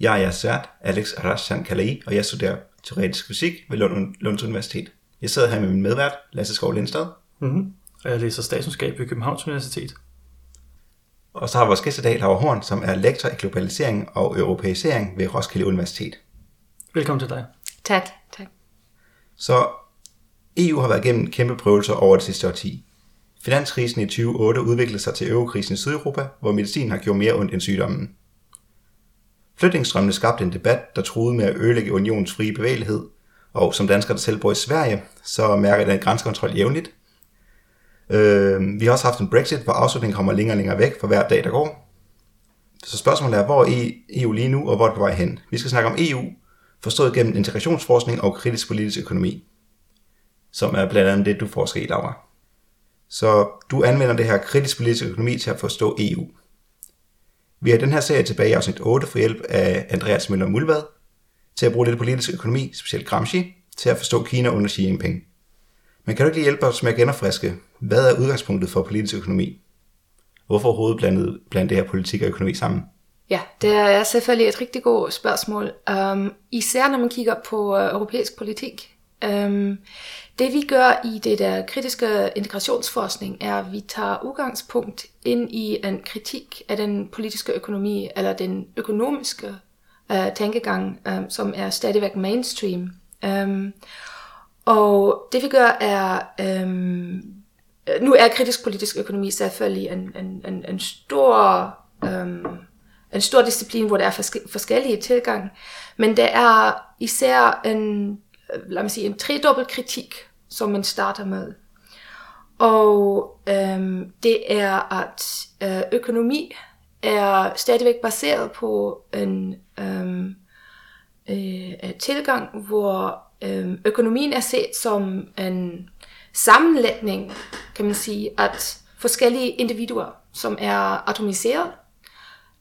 Jeg er jeres vært, Alex Arashan Kalai, og jeg studerer teoretisk fysik ved Lund, Lunds Universitet. Jeg sidder her med min medvært, Lasse Skov Lindstad. Mm-hmm. Og jeg læser statskundskab ved Københavns Universitet. Og så har vores gæst i dag, Laura Horn, som er lektor i globalisering og europæisering ved Roskilde Universitet. Velkommen til dig. Tak, tak. Så EU har været igennem kæmpe prøvelser over det sidste årti. Finanskrisen i 2008 udviklede sig til eurokrisen i Sydeuropa, hvor medicin har gjort mere ondt end sygdommen. Flytningsstrømmene skabte en debat, der troede med at ødelægge unionens frie bevægelighed, og som danskere, der selv bor i Sverige, så mærker den grænsekontrol jævnligt. Øh, vi har også haft en Brexit, hvor afslutningen kommer længere og længere væk for hver dag, der går. Så spørgsmålet er, hvor er EU lige nu, og hvor er det på vej hen? Vi skal snakke om EU, forstået gennem integrationsforskning og kritisk politisk økonomi, som er blandt andet det, du forsker i, Laura. Så du anvender det her kritisk politisk økonomi til at forstå EU. Vi har den her serie tilbage i afsnit 8 for hjælp af Andreas Møller Mulvad til at bruge lidt politisk økonomi, specielt Gramsci, til at forstå Kina under Xi Jinping. Men kan du ikke lige hjælpe os med at genopfriske, hvad er udgangspunktet for politisk økonomi? Hvorfor overhovedet blandet, blandt det her politik og økonomi sammen? Ja, det er selvfølgelig et rigtig godt spørgsmål. Um, især når man kigger på uh, europæisk politik. Um, det vi gør i det der kritiske integrationsforskning, er, at vi tager udgangspunkt ind i en kritik af den politiske økonomi, eller den økonomiske øh, uh, tænkegang, um, øh, som er stadigvæk mainstream. Um, og det vi gør er, um, nu er kritisk politisk økonomi selvfølgelig en, en, en, en stor um, en stor disciplin, hvor der er forskellige tilgang, men der er især en Øh, lad mig sige, en tredobbelt kritik, som man starter med. Og øhm, det er, at øh, økonomi er stadigvæk baseret på en øhm, øh, tilgang, hvor øhm, økonomien er set som en sammenlægning, kan man sige, at forskellige individuer, som er atomiseret,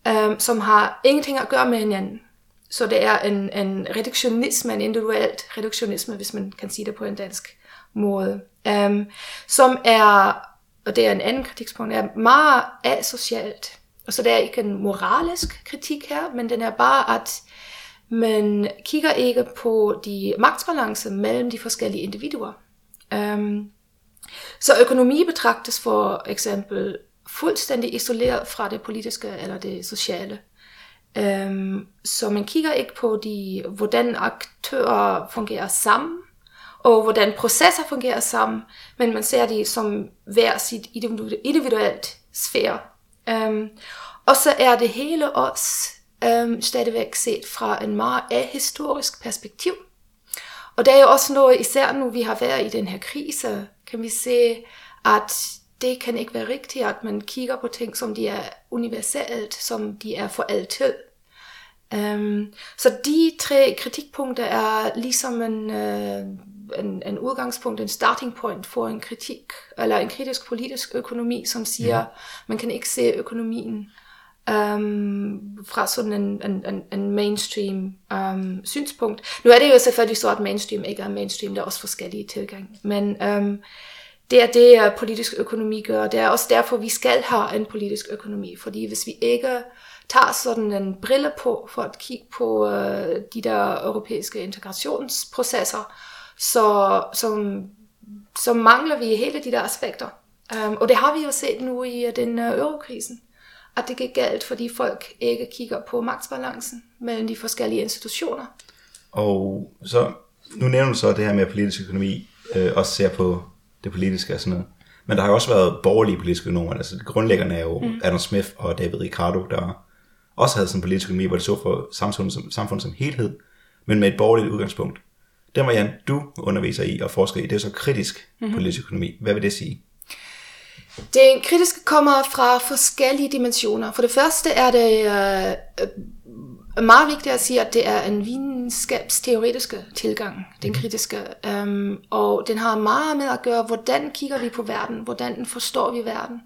øhm, som har ingenting at gøre med hinanden. Så det er en, en reduktionisme, en individuelt reduktionisme, hvis man kan sige det på en dansk måde, um, som er, og det er en anden kritikspunkt, er meget asocialt. Og så det er ikke en moralisk kritik her, men den er bare, at man kigger ikke på de magtbalance mellem de forskellige individer. Um, øhm, så økonomi betragtes for eksempel fuldstændig isoleret fra det politiske eller det sociale. Øhm, så man kigger ikke på, de, hvordan aktører fungerer sammen, og hvordan processer fungerer sammen, men man ser de som hver sit individuelt sfære. Øhm, og så er det hele også øhm, stadigvæk set fra en meget ahistorisk perspektiv. Og det er jo også noget, især nu vi har været i den her krise, kan vi se, at det kan ikke være rigtigt, at man kigger på ting, som de er universelt, som de er for altid. Um, så de tre kritikpunkter er ligesom en, uh, en, en udgangspunkt, en starting point for en kritik, eller en kritisk politisk økonomi, som siger, ja. man kan ikke se økonomien um, fra sådan en, en, en mainstream um, synspunkt. Nu er det jo selvfølgelig så, at mainstream ikke er mainstream, der er også forskellige tilgang, men um, det er det, øh, politisk økonomi gør. Det er også derfor, vi skal have en politisk økonomi, fordi hvis vi ikke tager sådan en brille på for at kigge på øh, de der europæiske integrationsprocesser, så, så, så mangler vi hele de der aspekter. Um, og det har vi jo set nu i øh, den uh, eurokrisen, at det gik galt, fordi folk ikke kigger på magtbalancen mellem de forskellige institutioner. Og så, nu nævner du så det her med politisk økonomi, øh, også ser på det politiske og sådan noget. Men der har jo også været borgerlige politiske økonomer, altså grundlæggerne er jo mm. Adam Smith og David Ricardo, der også havde sådan en politisk økonomi, hvor det så for samfundet som, samfundet som helhed, men med et borgerligt udgangspunkt. Den Marianne, du underviser i og forsker i, det er så kritisk mm-hmm. politisk økonomi. Hvad vil det sige? Det kritiske kommer fra forskellige dimensioner. For det første er det øh, meget vigtigt at sige, at det er en videnskabsteoretiske tilgang, den kritiske, um, og den har meget med at gøre, hvordan kigger vi på verden, hvordan forstår vi verden.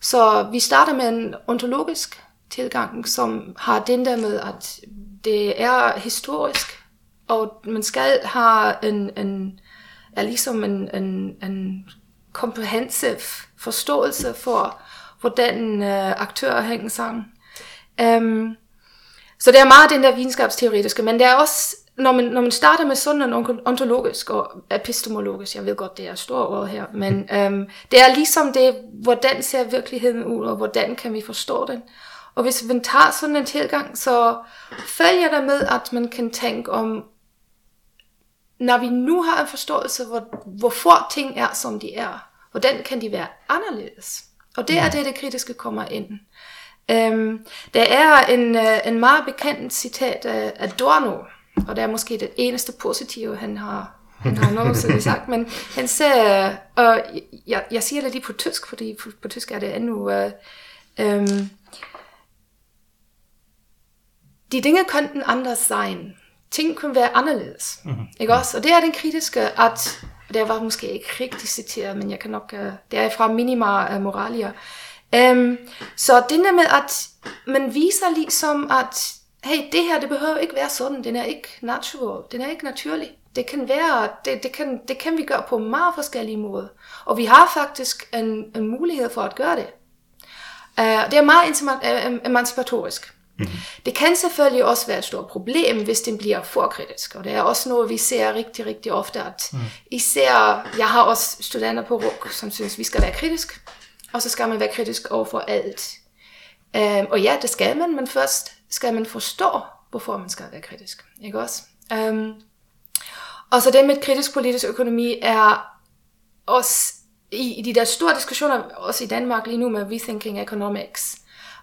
Så vi starter med en ontologisk tilgang, som har den der med, at det er historisk, og man skal have en, en er ligesom en, en, en comprehensive forståelse for, hvordan uh, aktører hænger sammen. Um, så det er meget den der videnskabsteoretiske, men det er også, når man, når man starter med sådan en ontologisk og epistemologisk, jeg ved godt, det er store ord her, men um, det er ligesom det, hvordan ser virkeligheden ud, og hvordan kan vi forstå den. Og hvis man tager sådan en tilgang, så følger der med, at man kan tænke om, når vi nu har en forståelse, hvor, hvorfor ting er, som de er, hvordan kan de være anderledes? Og det er det, det kritiske kommer ind. Um, der er en, uh, en meget bekendt citat af Adorno, og det er måske det eneste positive, han har, han har nogensinde sagt, men han siger, og jeg, jeg siger det lige på tysk, fordi på, på tysk er det endnu, uh, um, de dinge könnten anders sein. Ting kunne være anderledes. Mm-hmm. Ikke også? Og det er den kritiske, at, det var måske ikke rigtig citeret, men jeg kan nok, uh, det er fra Minima uh, Moralia, Um, så det der med, at man viser ligesom, at hey, det her, det behøver ikke være sådan, den er ikke natural, den er ikke naturlig. Det kan være, det, det, kan, det kan vi gøre på meget forskellige måder. Og vi har faktisk en, en mulighed for at gøre det. Uh, det er meget emancipatorisk. Mm-hmm. Det kan selvfølgelig også være et stort problem, hvis den bliver for kritisk. Og det er også noget, vi ser rigtig, rigtig ofte, at mm. især, jeg har også studenter på RUK, som synes, vi skal være kritisk og så skal man være kritisk over for alt. Øhm, og ja, det skal man, men først skal man forstå, hvorfor man skal være kritisk. Ikke også? Øhm, og så det med kritisk politisk økonomi er også i, i de der store diskussioner, også i Danmark lige nu med Rethinking Economics,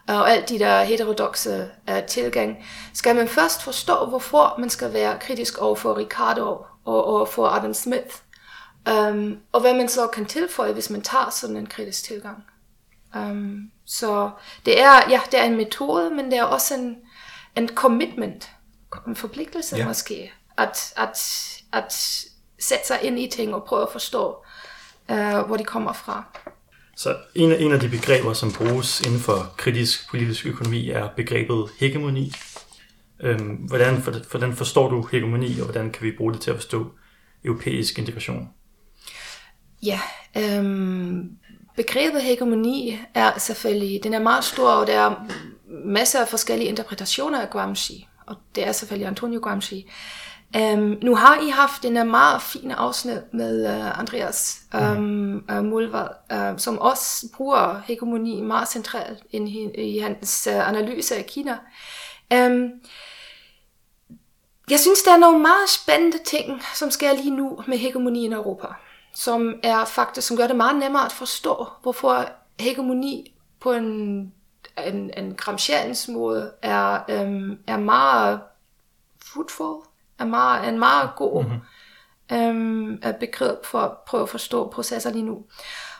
øh, og alt de der heterodoxe uh, tilgang, skal man først forstå, hvorfor man skal være kritisk over for Ricardo og over for Adam Smith, Um, og hvad man så kan tilføje, hvis man tager sådan en kritisk tilgang. Um, så det er, ja, det er en metode, men det er også en, en commitment, en forpligtelse ja. måske, at, at, at sætte sig ind i ting og prøve at forstå, uh, hvor de kommer fra. Så en af, en af de begreber, som bruges inden for kritisk politisk økonomi, er begrebet hegemoni. Øhm, hvordan, hvordan forstår du hegemoni, og hvordan kan vi bruge det til at forstå europæisk integration? Ja, øhm, begrebet hegemoni er selvfølgelig, den er meget stor, og der er masser af forskellige interpretationer af Gramsci, og det er selvfølgelig Antonio Gramsci. Um, nu har I haft en meget fine afsnit med uh, Andreas um, uh, Mulvad, uh, som også bruger hegemoni meget centralt i, i hans uh, analyse af Kina. Um, jeg synes, der er nogle meget spændende ting, som sker lige nu med hegemoni i Europa som er faktisk, som gør det meget nemmere at forstå, hvorfor hegemoni på en, en, en gramsciansk måde er, øhm, er meget fruitful, er meget, en meget god mm-hmm. øhm, begreb for at prøve at forstå processer lige nu.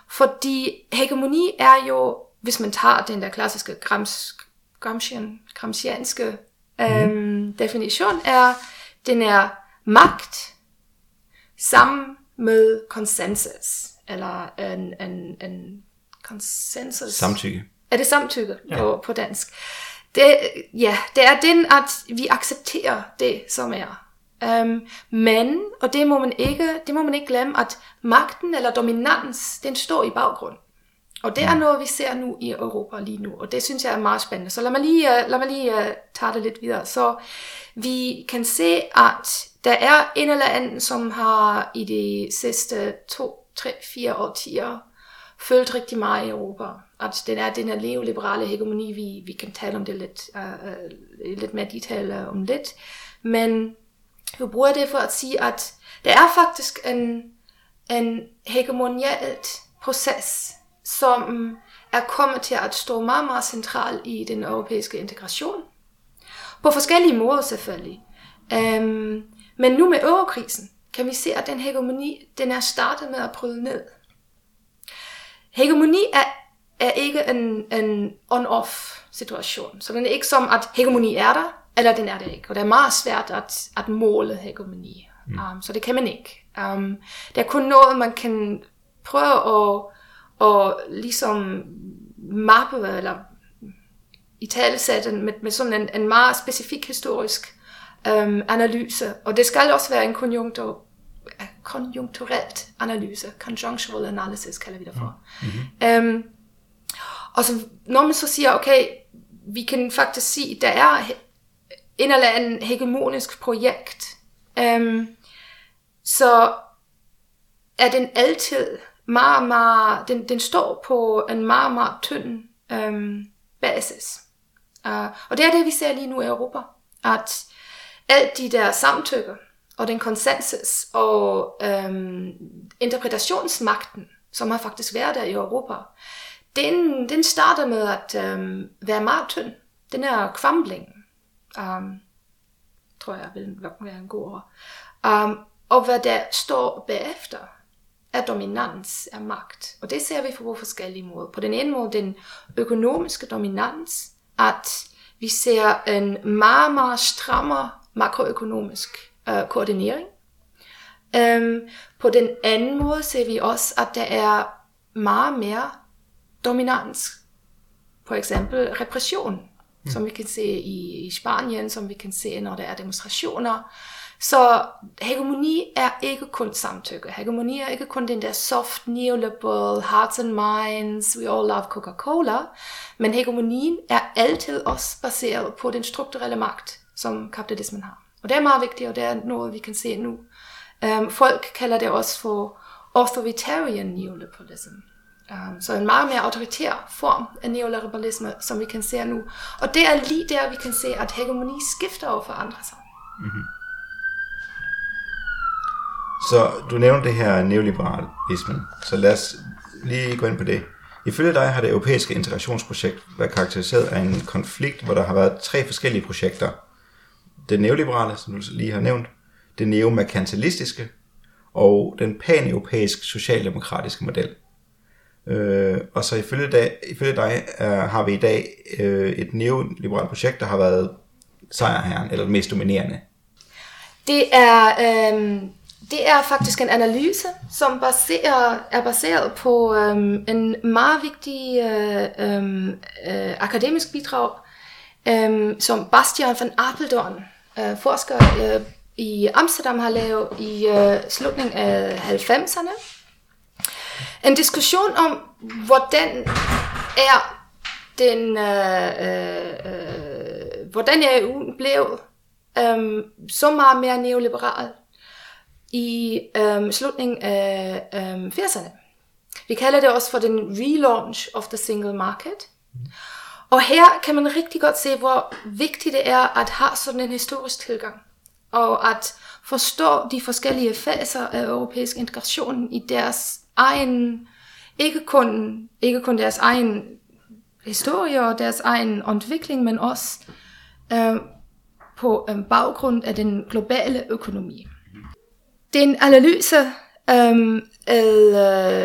Fordi hegemoni er jo, hvis man tager den der klassiske grams, gramscian, gramscianske øhm, mm-hmm. definition, er, den er magt sammen med konsensus, eller en, en, en konsensus. Samtykke. Er det samtykke ja. på, på dansk? Det, ja, det er den, at vi accepterer det, som er. Um, men, og det må man ikke, det må man ikke glemme, at magten eller dominans, den står i baggrund. Og det er noget, vi ser nu i Europa lige nu, og det synes jeg er meget spændende. Så lad mig lige, uh, lad mig lige uh, tage det lidt videre. Så vi kan se, at der er en eller anden, som har i de sidste to, tre, fire årtier følt rigtig meget i Europa. At den er den her neoliberale hegemoni, vi, vi kan tale om det lidt, uh, lidt mere detail øh, om lidt. Men vi bruger det for at sige, at der er faktisk en, en hegemonialt proces, som er kommet til at stå meget, meget central i den europæiske integration. På forskellige måder selvfølgelig. Um, men nu med eurokrisen kan vi se, at den hegemoni, den er startet med at bryde ned. Hegemoni er, er ikke en, en on-off situation. Så den er ikke som, at hegemoni er der, eller den er det ikke. Og det er meget svært at, at måle hegemoni. Mm. Um, så det kan man ikke. Um, det er kun noget, man kan prøve at, at ligesom mappe, eller i talesætte med, med sådan en, en meget specifik historisk um, analyse. Og det skal også være en konjunktur, konjunkturelt analyse. Conjunctural analysis kalder vi det for. Mm-hmm. Um, og så, når man så siger, okay, vi kan faktisk sige, der er en eller anden hegemonisk projekt, um, så er den altid meget, meget, den, den står på en meget, meget tynd um, basis. Uh, og det er det, vi ser lige nu i Europa, at alt de der samtykker, og den konsensus og øhm, interpretationsmagten, som har faktisk været der i Europa, den, den starter med at øhm, være meget tynd. Den er kvambling, um, øhm, tror jeg vil være en god ord. Um, og hvad der står bagefter, er dominans af magt. Og det ser vi på forskellige måder. På den ene måde den økonomiske dominans, at vi ser en meget, meget strammere makroøkonomisk uh, koordinering. Um, på den anden måde ser vi også, at der er meget mere dominans. For eksempel repression, mm. som vi kan se i, i Spanien, som vi kan se, når der er demonstrationer. Så hegemoni er ikke kun samtykke. Hegemoni er ikke kun den der soft, neoliberal, hearts and minds, we all love Coca-Cola. Men hegemonien er altid også baseret på den strukturelle magt, som kapitalismen har. Og det er meget vigtigt, og det er noget, vi kan se nu. Um, folk kalder det også for authoritarian neoliberalism. Um, så en meget mere autoritær form af neoliberalisme, som vi kan se nu. Og det er lige der, vi kan se, at hegemoni skifter og forandrer sig. Mm-hmm. Så du nævnte det her neoliberalismen, så lad os lige gå ind på det. Ifølge dig har det europæiske integrationsprojekt været karakteriseret af en konflikt, hvor der har været tre forskellige projekter. Det neoliberale, som du lige har nævnt, det neomerkantilistiske og den paneuropæisk socialdemokratiske model. Øh, og så ifølge dag, ifølge dig er, har vi i dag øh, et neoliberalt projekt, der har været sejrherren, eller det mest dominerende. Det er, øh, det er faktisk en analyse, som baserer, er baseret på øh, en meget vigtig øh, øh, øh akademisk bidrag, øh, som Bastian van Apeldoorn, øh, forsker øh, i Amsterdam, har lavet i øh, slutningen af 90'erne en diskussion om, hvordan er den, øh, øh, hvordan er EU blevet øh, så meget mere neoliberal i øh, slutningen af øh, 80'erne. Vi kalder det også for den relaunch of the single market. Og her kan man rigtig godt se, hvor vigtigt det er at have sådan en historisk tilgang. Og at forstå de forskellige faser af europæisk integration i deres egen, ikke kun, ikke kun deres egen historie og deres egen udvikling, men også øh, på øh, baggrund af den globale økonomi. Det er en analyse øh, af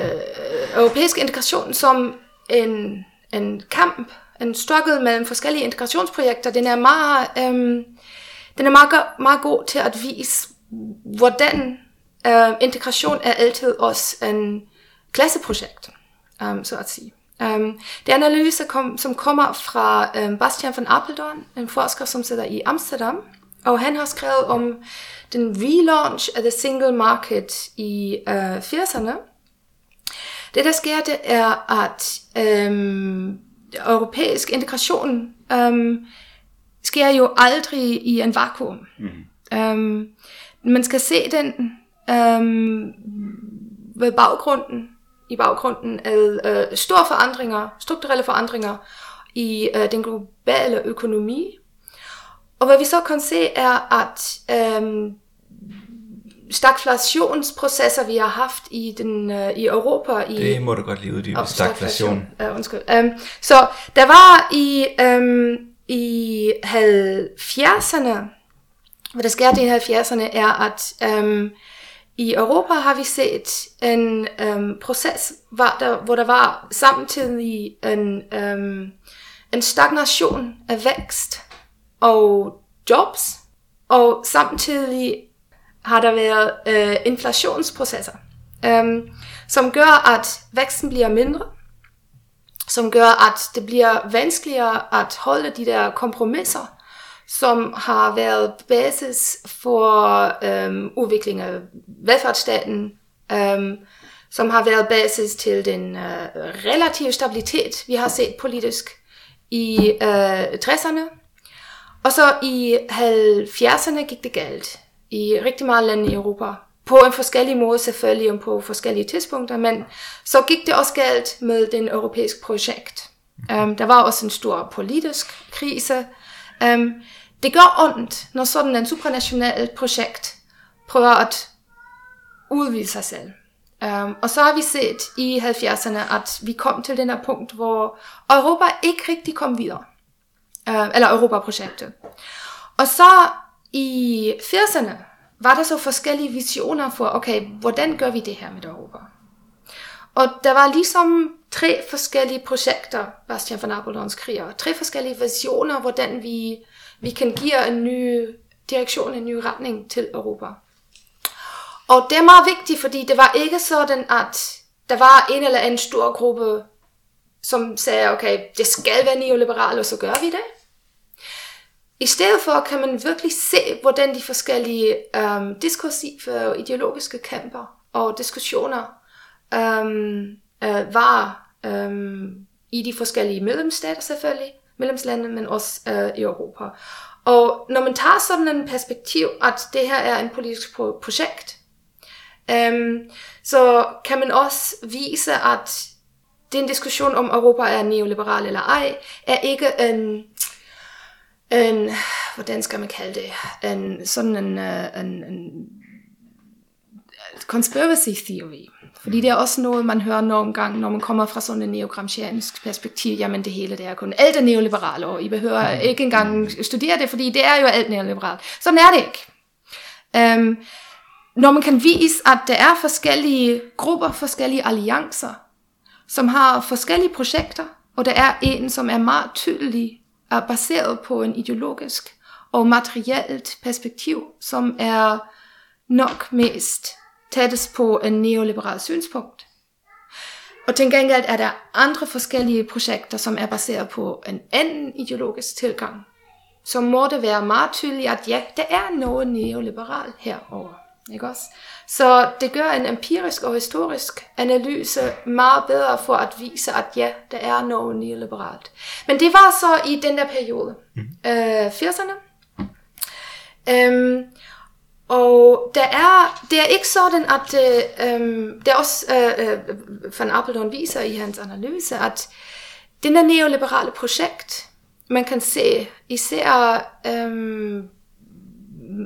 øh, europæisk integration som en, en kamp, en struggle mellem forskellige integrationsprojekter. Den er meget, øhm, den er meget, meget god til at vise, hvordan Uh, integration er altid også en klasseprojekt, øhm, så at sige. Um, det er en analyse, kom, som kommer fra um, Bastian van Apeldoorn, en forsker, som sidder i Amsterdam, og han har skrevet om den relaunch af the single market i øh, uh, 80'erne. Det, der sker, det er, at um, europæisk integration um, sker jo aldrig i en vakuum. Mm. Um, man skal se den øhm, ved baggrunden, i baggrunden af øh, store forandringer, strukturelle forandringer i øh, den globale økonomi. Og hvad vi så kan se er, at øhm, stagflationsprocesser, vi har haft i, den, øh, i Europa. I, det må du godt lige uddybe, stagflation. Uh, undskyld. Um, så der var i, um, i 70'erne, hvad der sker i 70'erne, er, at um, i Europa har vi set en um, proces, hvor der, hvor der var samtidig en, um, en stagnation af vækst og jobs, og samtidig har der været øh, inflationsprocesser, øh, som gør, at væksten bliver mindre, som gør, at det bliver vanskeligere at holde de der kompromiser, som har været basis for øhm, udvikling af velfærdsstaten, øhm, som har været basis til den øh, relative stabilitet, vi har set politisk i øh, 60'erne. Og så i 70'erne gik det galt i rigtig mange lande i Europa. På en forskellig måde selvfølgelig, og på forskellige tidspunkter, men så gik det også galt med den europæiske projekt. Um, der var også en stor politisk krise. Um, det gør ondt, når sådan en supranationalt projekt prøver at udvide sig selv. Um, og så har vi set i 70'erne, at vi kom til den her punkt, hvor Europa ikke rigtig kom videre. Uh, eller Europa-projektet. Og så i 80'erne var der så forskellige visioner for, okay, hvordan gør vi det her med Europa? Og der var ligesom tre forskellige projekter, Bastian von Apeldoorns kriger, tre forskellige visioner, hvordan vi, vi kan give en ny direktion, en ny retning til Europa. Og det er meget vigtigt, fordi det var ikke sådan, at der var en eller anden stor gruppe, som sagde, okay, det skal være neoliberalt, og så gør vi det. I stedet for kan man virkelig se, hvordan de forskellige øhm, diskursive og øh, ideologiske kamper og diskussioner øhm, øh, var øhm, i de forskellige medlemsstater selvfølgelig, medlemslande, men også øh, i Europa. Og når man tager sådan en perspektiv, at det her er en politisk pro- projekt, øhm, så kan man også vise, at den diskussion om Europa er neoliberal eller ej, er ikke en en, hvordan skal man kalde det, en, sådan en, øh, en, en conspiracy theory. Fordi det er også noget, man hører nogle gange, når man kommer fra sådan en neogramsciansk perspektiv, jamen det hele det er kun alt er neoliberalt, og I behøver mm. ikke engang studere det, fordi det er jo alt neoliberalt. Sådan er det ikke. Um, når man kan vise, at der er forskellige grupper, forskellige alliancer, som har forskellige projekter, og der er en, som er meget tydelig er baseret på en ideologisk og materielt perspektiv, som er nok mest tættest på en neoliberal synspunkt. Og til gengæld er der andre forskellige projekter, som er baseret på en anden ideologisk tilgang. Så må det være meget tydeligt, at ja, der er noget neoliberal herover. Ikke også? Så det gør en empirisk og historisk analyse meget bedre for at vise, at ja, der er noget neoliberalt. Men det var så i den der periode, mm. øh, 80'erne. Øhm, og der er, det er ikke sådan, at øh, øh, det er også øh, øh, Van Appeldoorn viser i hans analyse, at den der neoliberale projekt, man kan se især øh,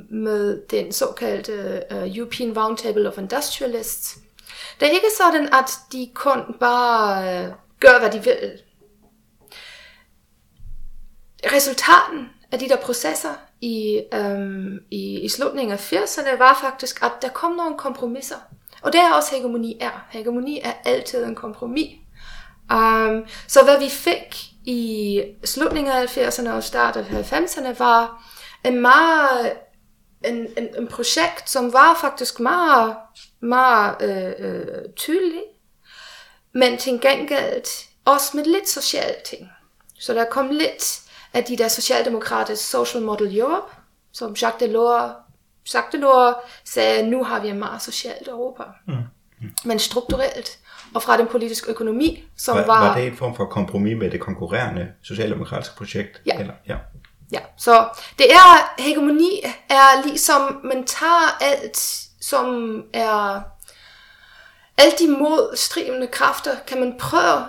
med den såkaldte uh, European Roundtable of Industrialists. Det er ikke sådan, at de kun bare uh, gør, hvad de vil. Resultaten af de der processer i, um, i, i slutningen af 80'erne var faktisk, at der kom nogle kompromisser. Og det er også hegemoni er. Hegemoni er altid en kompromis. Um, så hvad vi fik i slutningen af 80'erne og starten af 90'erne var en meget en, en, en projekt, som var faktisk meget, meget øh, øh, tydelig, men til gengæld også med lidt sociale ting. Så der kom lidt af de der socialdemokratiske Social Model Europe, som Jacques Delors, Jacques Delors sagde, nu har vi en meget socialt Europa. Mm. Mm. Men strukturelt. Og fra den politiske økonomi, som var... Var, var det en form for kompromis med det konkurrerende socialdemokratiske projekt? Ja. Eller? ja. Ja, så det er, hegemoni er ligesom, man tager alt, som er, alle de modstridende kræfter, kan man prøve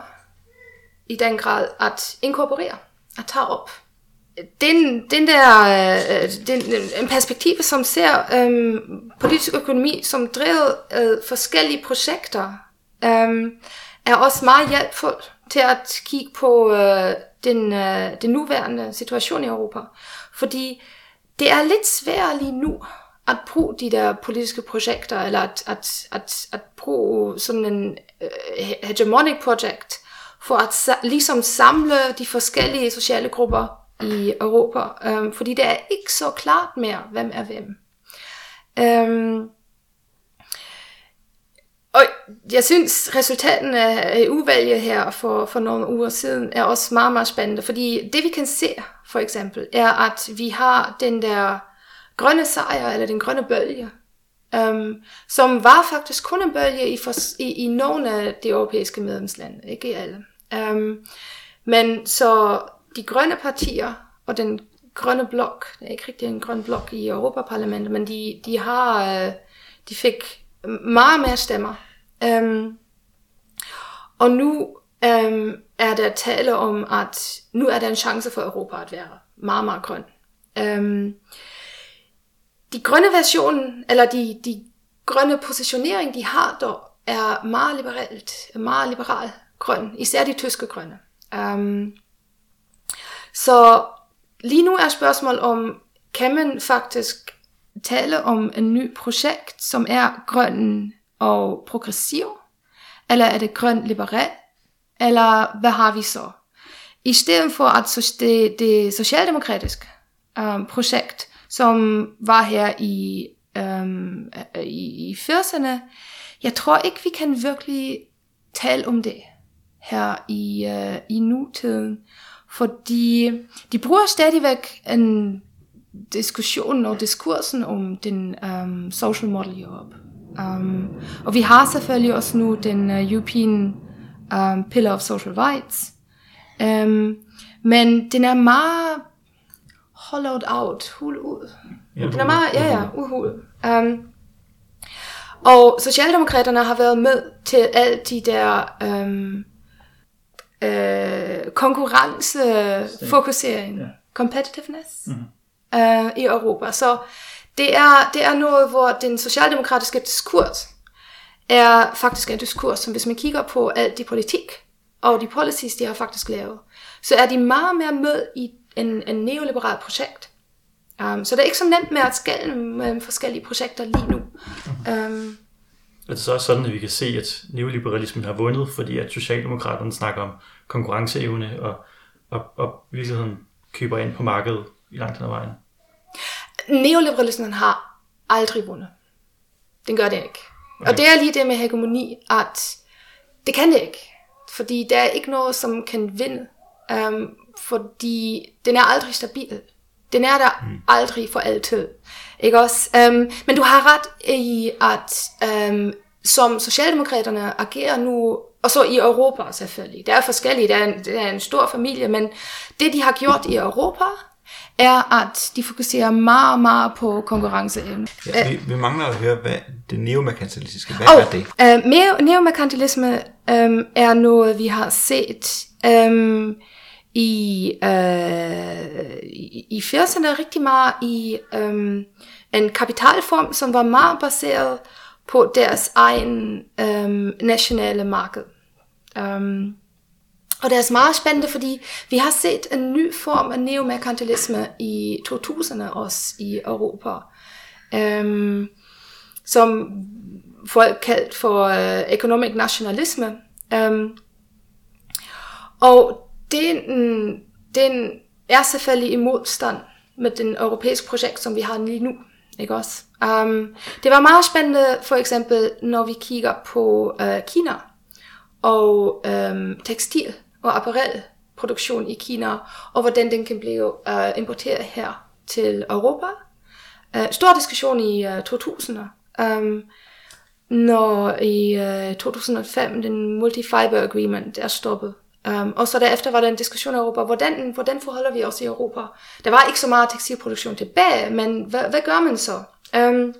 i den grad at inkorporere, at tage op. Den, den der øh, den, en perspektiv, som ser øhm, politisk økonomi som drevet øh, forskellige projekter, øhm, er også meget hjælpfuld til at kigge på øh, den, øh, den nuværende situation i Europa. Fordi det er lidt svært lige nu at bruge de der politiske projekter, eller at, at, at, at bruge sådan en øh, hegemonic project, for at ligesom samle de forskellige sociale grupper i Europa, Øh, fordi det er ikke så klart mere, hvem er hvem. Øh, og jeg synes, resultaten af uvalget her for, for nogle uger siden er også meget, meget spændende, fordi det vi kan se, for eksempel, er, at vi har den der grønne sejr, eller den grønne bølge, um, som var faktisk kun en bølge i, for, i, i nogle af de europæiske medlemslande, ikke i alle. Um, men så de grønne partier og den grønne blok, det er ikke rigtig en grøn blok i Europaparlamentet, men de, de har, øh, de fik meget mere stemmer. Øhm, og nu øhm, er der tale om, at nu er der en chance for Europa at være meget, meget grøn. Øhm, de grønne version, eller de, de grønne positionering, de har dog, er meget liberalt, meget liberal grøn, især de tyske grønne. Um, så lige nu er spørgsmålet om, kan man faktisk tale om en ny projekt, som er grøn og progressiv? Eller er det grøn liberal? Eller hvad har vi så? I stedet for at det, det socialdemokratiske um, projekt, som var her i, um, i, i 80'erne, jeg tror ikke, vi kan virkelig tale om det her i, uh, i nutiden, fordi de bruger stadigvæk en diskussion og diskursen om den um, social model Europe. Um, og vi har selvfølgelig også nu den uh, European um, Pillar of Social Rights. Um, men den er meget hollowed out, hul ud. Ja, den er meget, ja ja, uhul. Um, og Socialdemokraterne har været med til alt de der um, uh, konkurrencefokusering, ja. competitiveness mm-hmm øh, i Europa. Så det er, det er noget, hvor den socialdemokratiske diskurs er faktisk en diskurs, som hvis man kigger på alt de politik og de policies, de har faktisk lavet, så er de meget mere med i en, en neoliberal projekt. Um, så det er ikke så nemt med at skælde mellem forskellige projekter lige nu. Um, er det så også sådan, at vi kan se, at neoliberalismen har vundet, fordi at Socialdemokraterne snakker om konkurrenceevne og, og, og virkeligheden køber ind på markedet i langt hen ad vejen? Neoliberalismen har aldrig vundet. Den gør det ikke. Okay. Og det er lige det med hegemoni, at det kan det ikke. Fordi der er ikke noget, som kan vinde. Um, fordi den er aldrig stabil. Den er der mm. aldrig for altid. Ikke også? Um, men du har ret i, at um, som Socialdemokraterne agerer nu, og så i Europa selvfølgelig. Der er forskellige, der er en, der er en stor familie, men det de har gjort i Europa, er, at de fokuserer meget, meget på konkurrenceevne. Ja, vi, vi mangler at høre, hvad det neomerkantilistiske, hvad oh, er det? Uh, neomerkantilisme um, er noget, vi har set um, i, uh, i, i 80'erne rigtig meget i um, en kapitalform, som var meget baseret på deres egen um, nationale marked. Um, og det er altså meget spændende, fordi vi har set en ny form af neomerkantilisme i 2000'erne også i Europa, øhm, som folk kaldt for uh, economic nationalisme. Øhm, og den, den er selvfølgelig i modstand med den europæiske projekt, som vi har lige nu. Ikke også? Um, det var meget spændende, for eksempel, når vi kigger på øh, Kina og um, tekstil og apparelproduktion i Kina, og hvordan den kan blive uh, importeret her til Europa. Uh, stor diskussion i uh, 2000'erne. Um, når i øh, uh, 2005 den multifiber Agreement er stoppet. Um, og så derefter var der en diskussion i Europa, hvordan, hvordan forholder vi os i Europa? Der var ikke så meget tekstilproduktion tilbage, men hvad, hvad gør man så? Um,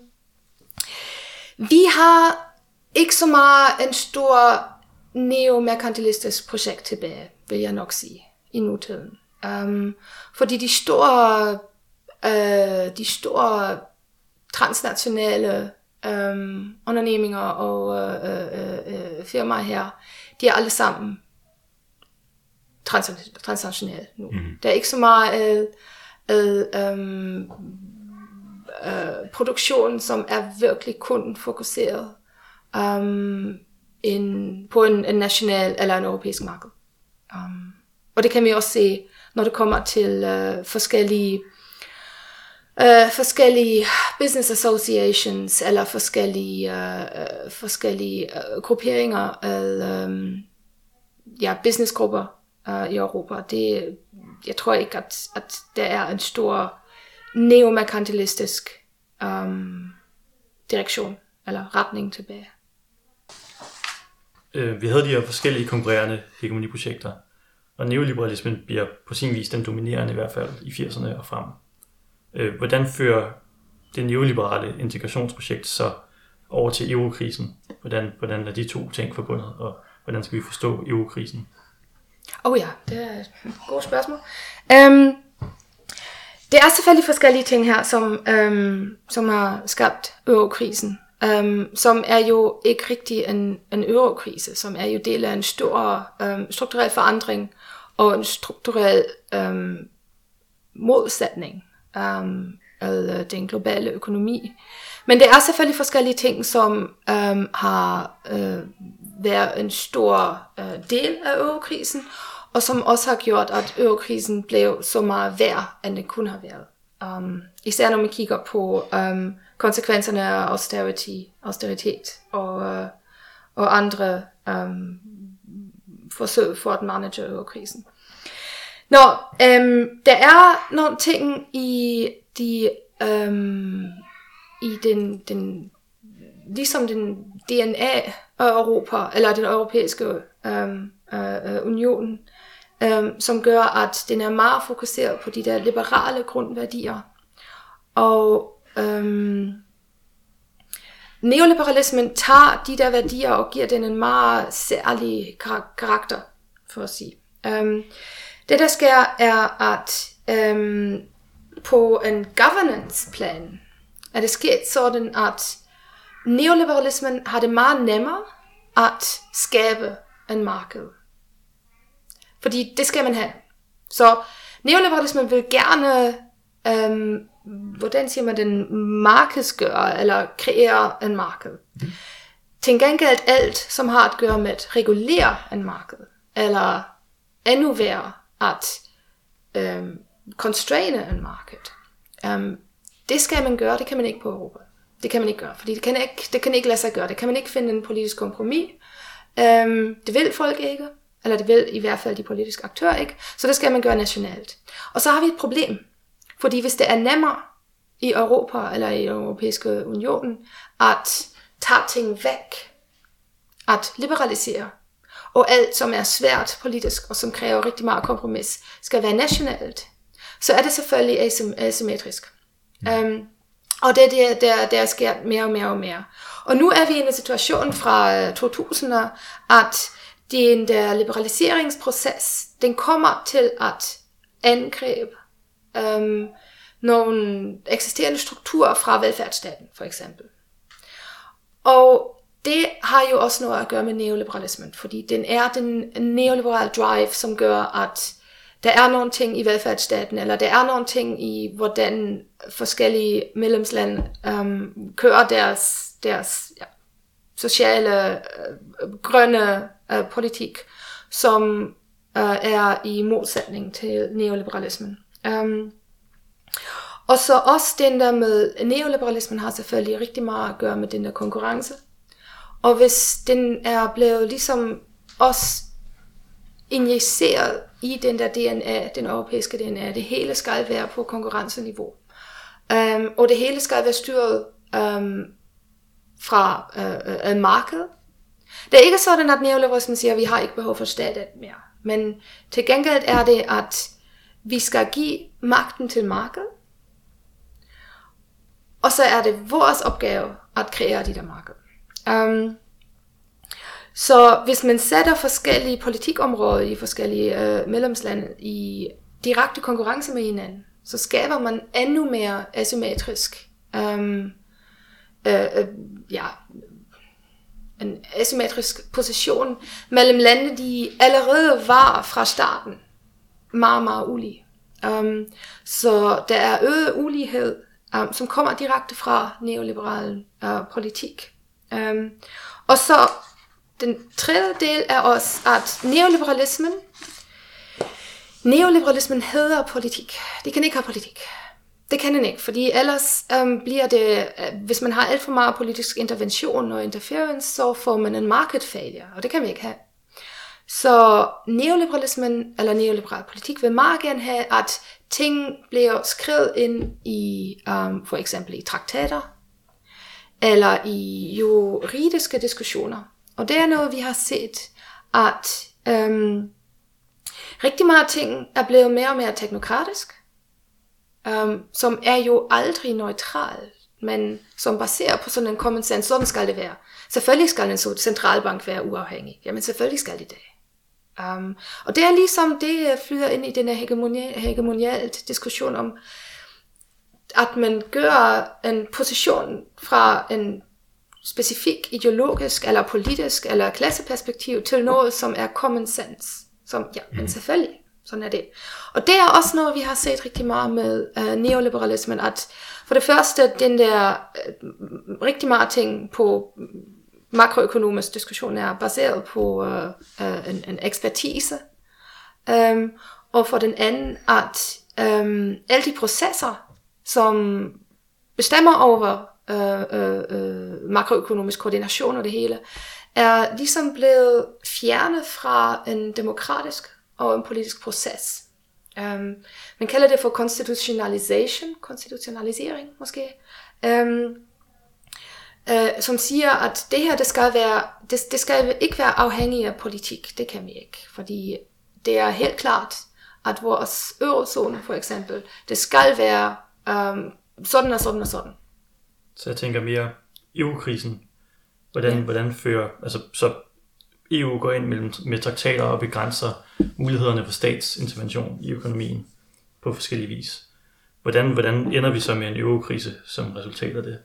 vi har ikke så meget en stor neomerkantilistisk projekt tilbage, vil jeg nok sige, i nutiden. Um, fordi de store, uh, de store transnationale um, underneminger og uh, uh, uh, firmaer her, de er alle sammen trans- transnationale nu. Mm. Der er ikke så meget uh, uh, um, uh, produktion, som er virkelig kun fokuseret um, en, på en, en national eller en europæisk marked. Um, og det kan vi også se når det kommer til uh, forskellige uh, forskellige business associations eller forskellige uh, forskellige uh, grupperinger af um, ja, businessgrupper uh, i Europa. Det, jeg tror ikke, at, at der er en stor neomerkantilistisk um, direktion eller retning tilbage. Øh, vi havde de her forskellige konkurrerende hegemoniprojekter, og neoliberalismen bliver på sin vis den dominerende i hvert fald i 80'erne og frem. Øh, hvordan fører det neoliberale integrationsprojekt så over til eurokrisen? Hvordan, hvordan er de to ting forbundet, og hvordan skal vi forstå eurokrisen? Oh ja, det er et godt spørgsmål. Um, det er selvfølgelig forskellige ting her, som, um, som har skabt eurokrisen. Um, som er jo ikke rigtig en, en eurokrise, som er jo del af en stor um, strukturel forandring og en strukturel um, modsætning um, af øh, den globale økonomi. Men det er selvfølgelig forskellige ting, som um, har uh, været en stor uh, del af eurokrisen, og som også har gjort, at eurokrisen blev så meget værd, end det kunne have været. Um, især når man kigger på um, konsekvenserne af austerity, austeritet og, uh, og andre um, forsøg for at manage eurokrisen. Nå, um, der er nogle ting i de um, i den, den ligesom den DNA af Europa, eller den europæiske um, uh, union, um, som gør, at den er meget fokuseret på de der liberale grundværdier. Og Øhm, neoliberalismen tager de der værdier og giver den en meget særlig kar- karakter, for at sige. Øhm, det der sker er, at øhm, på en governance-plan er det sket sådan, at neoliberalismen har det meget nemmere at skabe en marked. Fordi det skal man have. Så neoliberalismen vil gerne, øhm, hvordan siger man den, markedsgør eller kreere en marked. Mm. Til gengæld alt, som har at gøre med at regulere en marked, eller endnu værre at øhm, constraine en marked. Um, det skal man gøre, det kan man ikke på Europa. Det kan man ikke gøre, fordi det kan ikke, det kan ikke lade sig gøre. Det kan man ikke finde en politisk kompromis. Um, det vil folk ikke. Eller det vil i hvert fald de politiske aktører ikke. Så det skal man gøre nationalt. Og så har vi et problem. Fordi hvis det er nemmere i Europa eller i den europæiske unionen at tage ting væk, at liberalisere, og alt som er svært politisk og som kræver rigtig meget kompromis, skal være nationalt, så er det selvfølgelig asymmetrisk. Mm. Um, og det er det, der, der sker mere og mere og mere. Og nu er vi i en situation fra 2000'erne, øh, at den der liberaliseringsproces, den kommer til at angribe øhm, nogle eksisterende strukturer fra velfærdsstaten, for eksempel. Og det har jo også noget at gøre med neoliberalismen, fordi den er den neoliberale drive, som gør, at der er nogle ting i velfærdsstaten, eller der er nogle ting i, hvordan forskellige medlemslande øhm, kører deres, deres ja, sociale, øh, grønne øh, politik, som øh, er i modsætning til neoliberalismen. Um, og så også den der med neoliberalismen har selvfølgelig rigtig meget at gøre med den der konkurrence. Og hvis den er blevet ligesom også injiceret i den der DNA, den europæiske DNA, det hele skal være på konkurrenceniveau. Um, og det hele skal være styret um, fra uh, uh, markedet. Det er ikke sådan, at neoliberalismen siger, at vi har ikke behov for staten mere. Men til gengæld er det, at vi skal give magten til markedet. Og så er det vores opgave at kreere de der marked. Um, så hvis man sætter forskellige politikområder i forskellige øh, medlemslande i direkte konkurrence med hinanden, så skaber man endnu mere asymmetrisk um, øh, øh, ja, en asymmetrisk position mellem lande, de allerede var fra starten meget, meget ulige. Um, så der er øget ulighed, um, som kommer direkte fra neoliberal uh, politik. Um, og så den tredje del er også, at neoliberalismen neoliberalismen hedder politik. De kan ikke have politik. Det kan den ikke, fordi ellers øhm, bliver det, øh, hvis man har alt for meget politisk intervention og interference, så får man en market failure, og det kan vi ikke have. Så neoliberalismen, eller neoliberal politik, vil meget gerne have, at ting bliver skrevet ind i, um, for eksempel i traktater, eller i juridiske diskussioner. Og det er noget, vi har set, at um, rigtig meget ting er blevet mere og mere teknokratisk, um, som er jo aldrig neutral, men som baserer på sådan en common sense. Sådan skal det være. Selvfølgelig skal en centralbank være uafhængig. Jamen selvfølgelig skal det det. Um, og det er ligesom, det øh, flyder ind i den her hegemonial, hegemonialt diskussion om, at man gør en position fra en specifik ideologisk eller politisk eller klasseperspektiv til noget, som er common sense. Som, ja, men selvfølgelig, sådan er det. Og det er også noget, vi har set rigtig meget med uh, neoliberalismen, at for det første, den der uh, rigtig meget ting på makroøkonomisk diskussion er baseret på uh, uh, en, en ekspertise. Um, og for den anden, at um, alle de processer, som bestemmer over uh, uh, uh, makroøkonomisk koordination og det hele, er ligesom blevet fjernet fra en demokratisk og en politisk proces. Um, man kalder det for constitutionalization, konstitutionalisering måske. Um, øh, som siger, at det her, det skal, være, det, det skal ikke være afhængigt af politik. Det kan vi ikke, fordi det er helt klart, at vores eurozone for eksempel, det skal være um, sådan og sådan og sådan. Så jeg tænker mere EU-krisen. Hvordan, ja. hvordan fører, altså så EU går ind mellem, med traktater og begrænser mulighederne for statsintervention i økonomien på forskellige vis. Hvordan, hvordan ender vi så med en eurokrise som resultat af det?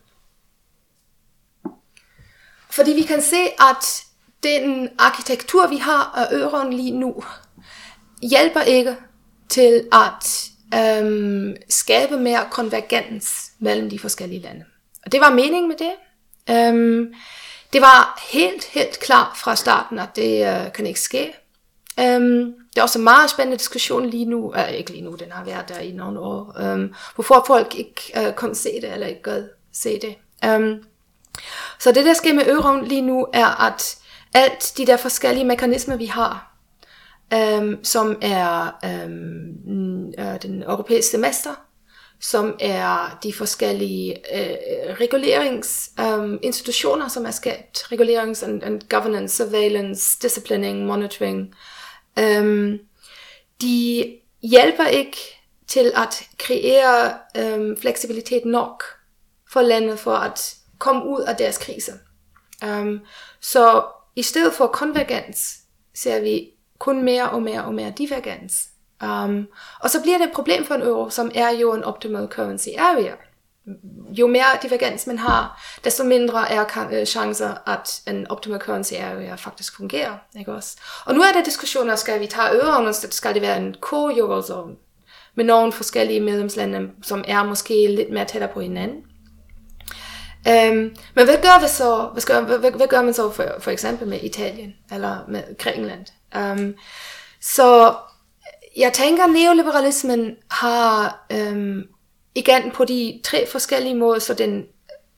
Fordi vi kan se, at den arkitektur, vi har af øren lige nu, hjælper ikke til at øhm, skabe mere konvergens mellem de forskellige lande. Og det var meningen med det. Øhm, det var helt, helt klart fra starten, at det øh, kan ikke ske. Øhm, det er også en meget spændende diskussion lige nu, øh, ikke lige nu, den har været der i nogle år, øhm, hvorfor folk ikke øh, kan se det, eller ikke kan se det. Øhm, så det, der sker med euroen lige nu, er, at alt de der forskellige mekanismer, vi har, øhm, som er øhm, øh, den europæiske semester, som er de forskellige øh, reguleringsinstitutioner, øhm, øh, som er skabt, regulerings- and, and governance, surveillance, disciplining, monitoring, Øhm, de hjælper ikke til at kreere um, fleksibilitet nok for landet for at komme ud af deres krise. Um, så i stedet for konvergens, ser vi kun mere og mere og mere divergens. Um, og så bliver det et problem for en euro, som er jo en optimal currency area. Jo mere divergens man har, desto mindre er øh, chancer, at en optimal currency area faktisk fungerer. Ikke også? Og nu er der diskussioner, skal vi tage euroen, og skal det være en core eurozone med nogle forskellige medlemslande, som er måske lidt mere tættere på hinanden. Øhm, men hvad gør, vi så, hvad, gør, hvad, hvad gør man så for, for eksempel med Italien eller med Grækenland? Um, så jeg tænker, at neoliberalismen har øhm, igen på de tre forskellige måder, så den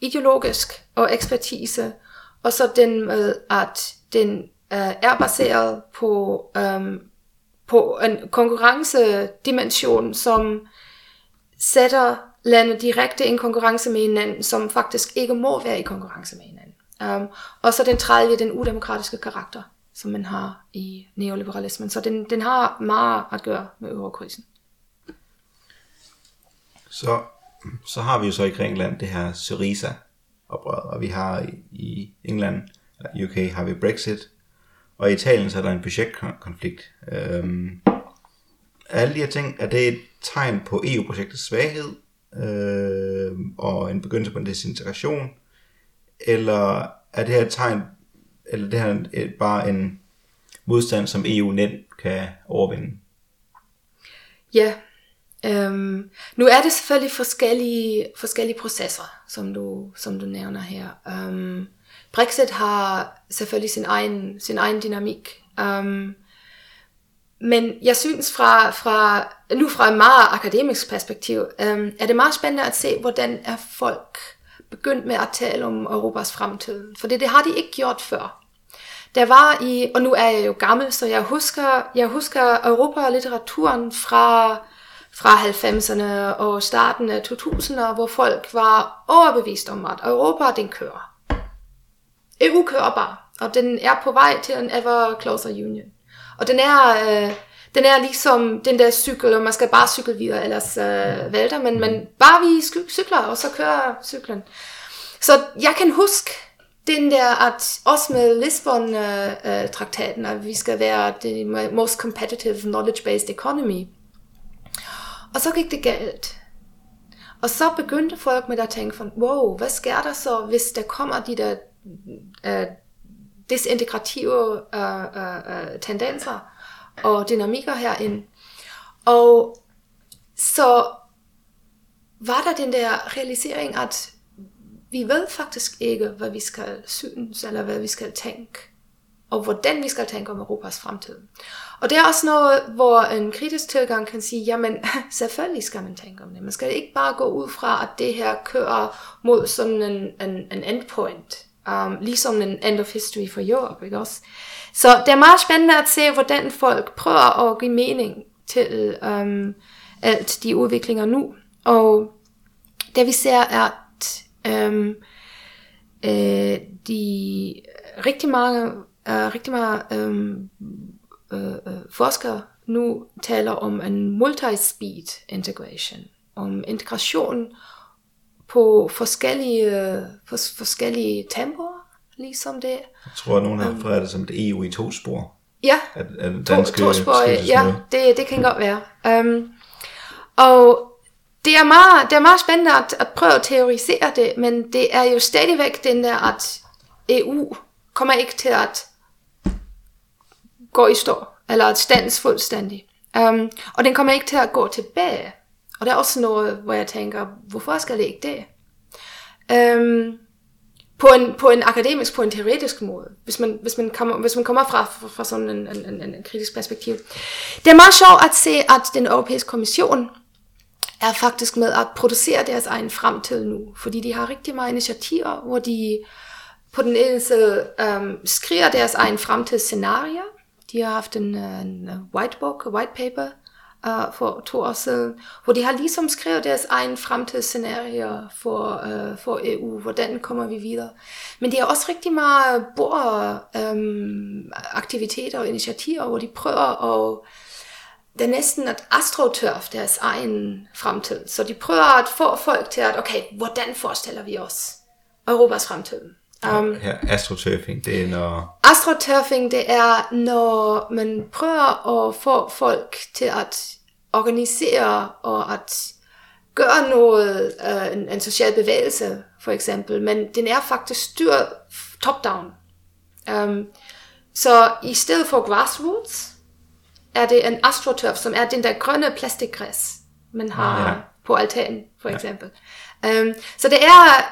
ideologisk og ekspertise, og så den med, at den øh, er baseret på, øhm, på en konkurrencedimension, som sætter lande direkte i en konkurrence med hinanden, som faktisk ikke må være i konkurrence med hinanden. Um, og så den tredje, den udemokratiske karakter, som man har i neoliberalismen. Så den, den har meget at gøre med eurokrisen. Så, så har vi jo så i Grækenland det her Syriza oprøret, og vi har i, i England, eller UK, har vi Brexit, og i Italien så er der en budgetkonflikt. Øhm, alle de her ting, er det et tegn på EU-projektets svaghed, øh, og en begyndelse på en desintegration, eller er det her et tegn, eller det her et, bare en modstand, som EU nemt kan overvinde? Ja, øhm, nu er det selvfølgelig forskellige, forskellige processer, som du, som du nævner her. Øhm, Brexit har selvfølgelig sin egen, sin egen dynamik. Um, men jeg synes fra, fra, nu fra et meget akademisk perspektiv, øhm, er det meget spændende at se, hvordan er folk begyndt med at tale om Europas fremtid. For det, det har de ikke gjort før. Der var i, og nu er jeg jo gammel, så jeg husker, jeg husker Europa-litteraturen fra, fra 90'erne og starten af 2000'erne, hvor folk var overbevist om, at Europa, den kører. EU kører bare, og den er på vej til en ever closer union. Og den er, øh, den er ligesom den der cykel, og man skal bare cykle videre, ellers øh, vælter men, men bare vi cykler, og så kører cyklen. Så jeg kan huske den der, at også med Lisbon-traktaten, at vi skal være the most competitive knowledge-based economy. Og så gik det galt. Og så begyndte folk med at tænke, wow, hvad sker der så, hvis der kommer de der uh, disintegrative øh, øh, øh, tendenser og dynamikker herind. Og så var der den der realisering, at vi ved faktisk ikke, hvad vi skal synes, eller hvad vi skal tænke, og hvordan vi skal tænke om Europas fremtid. Og det er også noget, hvor en kritisk tilgang kan sige, jamen selvfølgelig skal man tænke om det. Man skal ikke bare gå ud fra, at det her kører mod sådan en, en, en endpoint, um, ligesom en end of history for Europe, ikke også? Så det er meget spændende at se, hvordan folk prøver at give mening til um, øh, alt de udviklinger nu. Og det vi ser er, Øhm, øh, de rigtig mange, øh, rigtig mange um, øh, øh, forskere nu taler om en multi-speed integration, om integration på forskellige, på forskellige tempoer, ligesom det. Jeg tror, at nogen har refereret det som et EU i to spor. Ja, at, at danske to, to spor, ja, det, det kan godt være. Um, og det er meget, det er meget spændende at, at prøve at teorisere det, men det er jo stadigvæk den der, at EU kommer ikke til at gå i stå, eller at stands fuldstændig. Um, og den kommer ikke til at gå tilbage. Og der er også noget, hvor jeg tænker, hvorfor skal det ikke det? Øhm, på en, på en akademisk, på en teoretisk måde, hvis man, hvis man, kommer, hvis man kommer fra, fra, fra sådan en, en, en, en kritisk perspektiv. Det er meget sjovt at se, at den europæiske kommission er faktisk med at producere deres egen fremtid nu, fordi de har rigtig mange initiativer, hvor de på den ene side øhm, skriver deres egen fremtidsscenarier. De har haft en, en white book, white paper, uh, for to år siden, hvor de har ligesom skrevet deres egen fremtidsscenarier for, uh, for EU, hvordan kommer vi videre. Men det er også rigtig meget bord, um, og initiativer, hvor de prøver at det er næsten at astroturf deres egen fremtid. Så de prøver at få folk til at, okay, hvordan forestiller vi os Europas fremtid? Um, ja, astroturfing, det er når... Astroturfing, det er, når man prøver at få folk til at organisere og at gøre noget, uh, en, en social bevægelse for eksempel, men den er faktisk styret top-down. Um, så i stedet for grassroots, er det en astroturf, som er den der grønne plastikgræs, man har ja. på altanen, for eksempel. Ja. Um, så det er,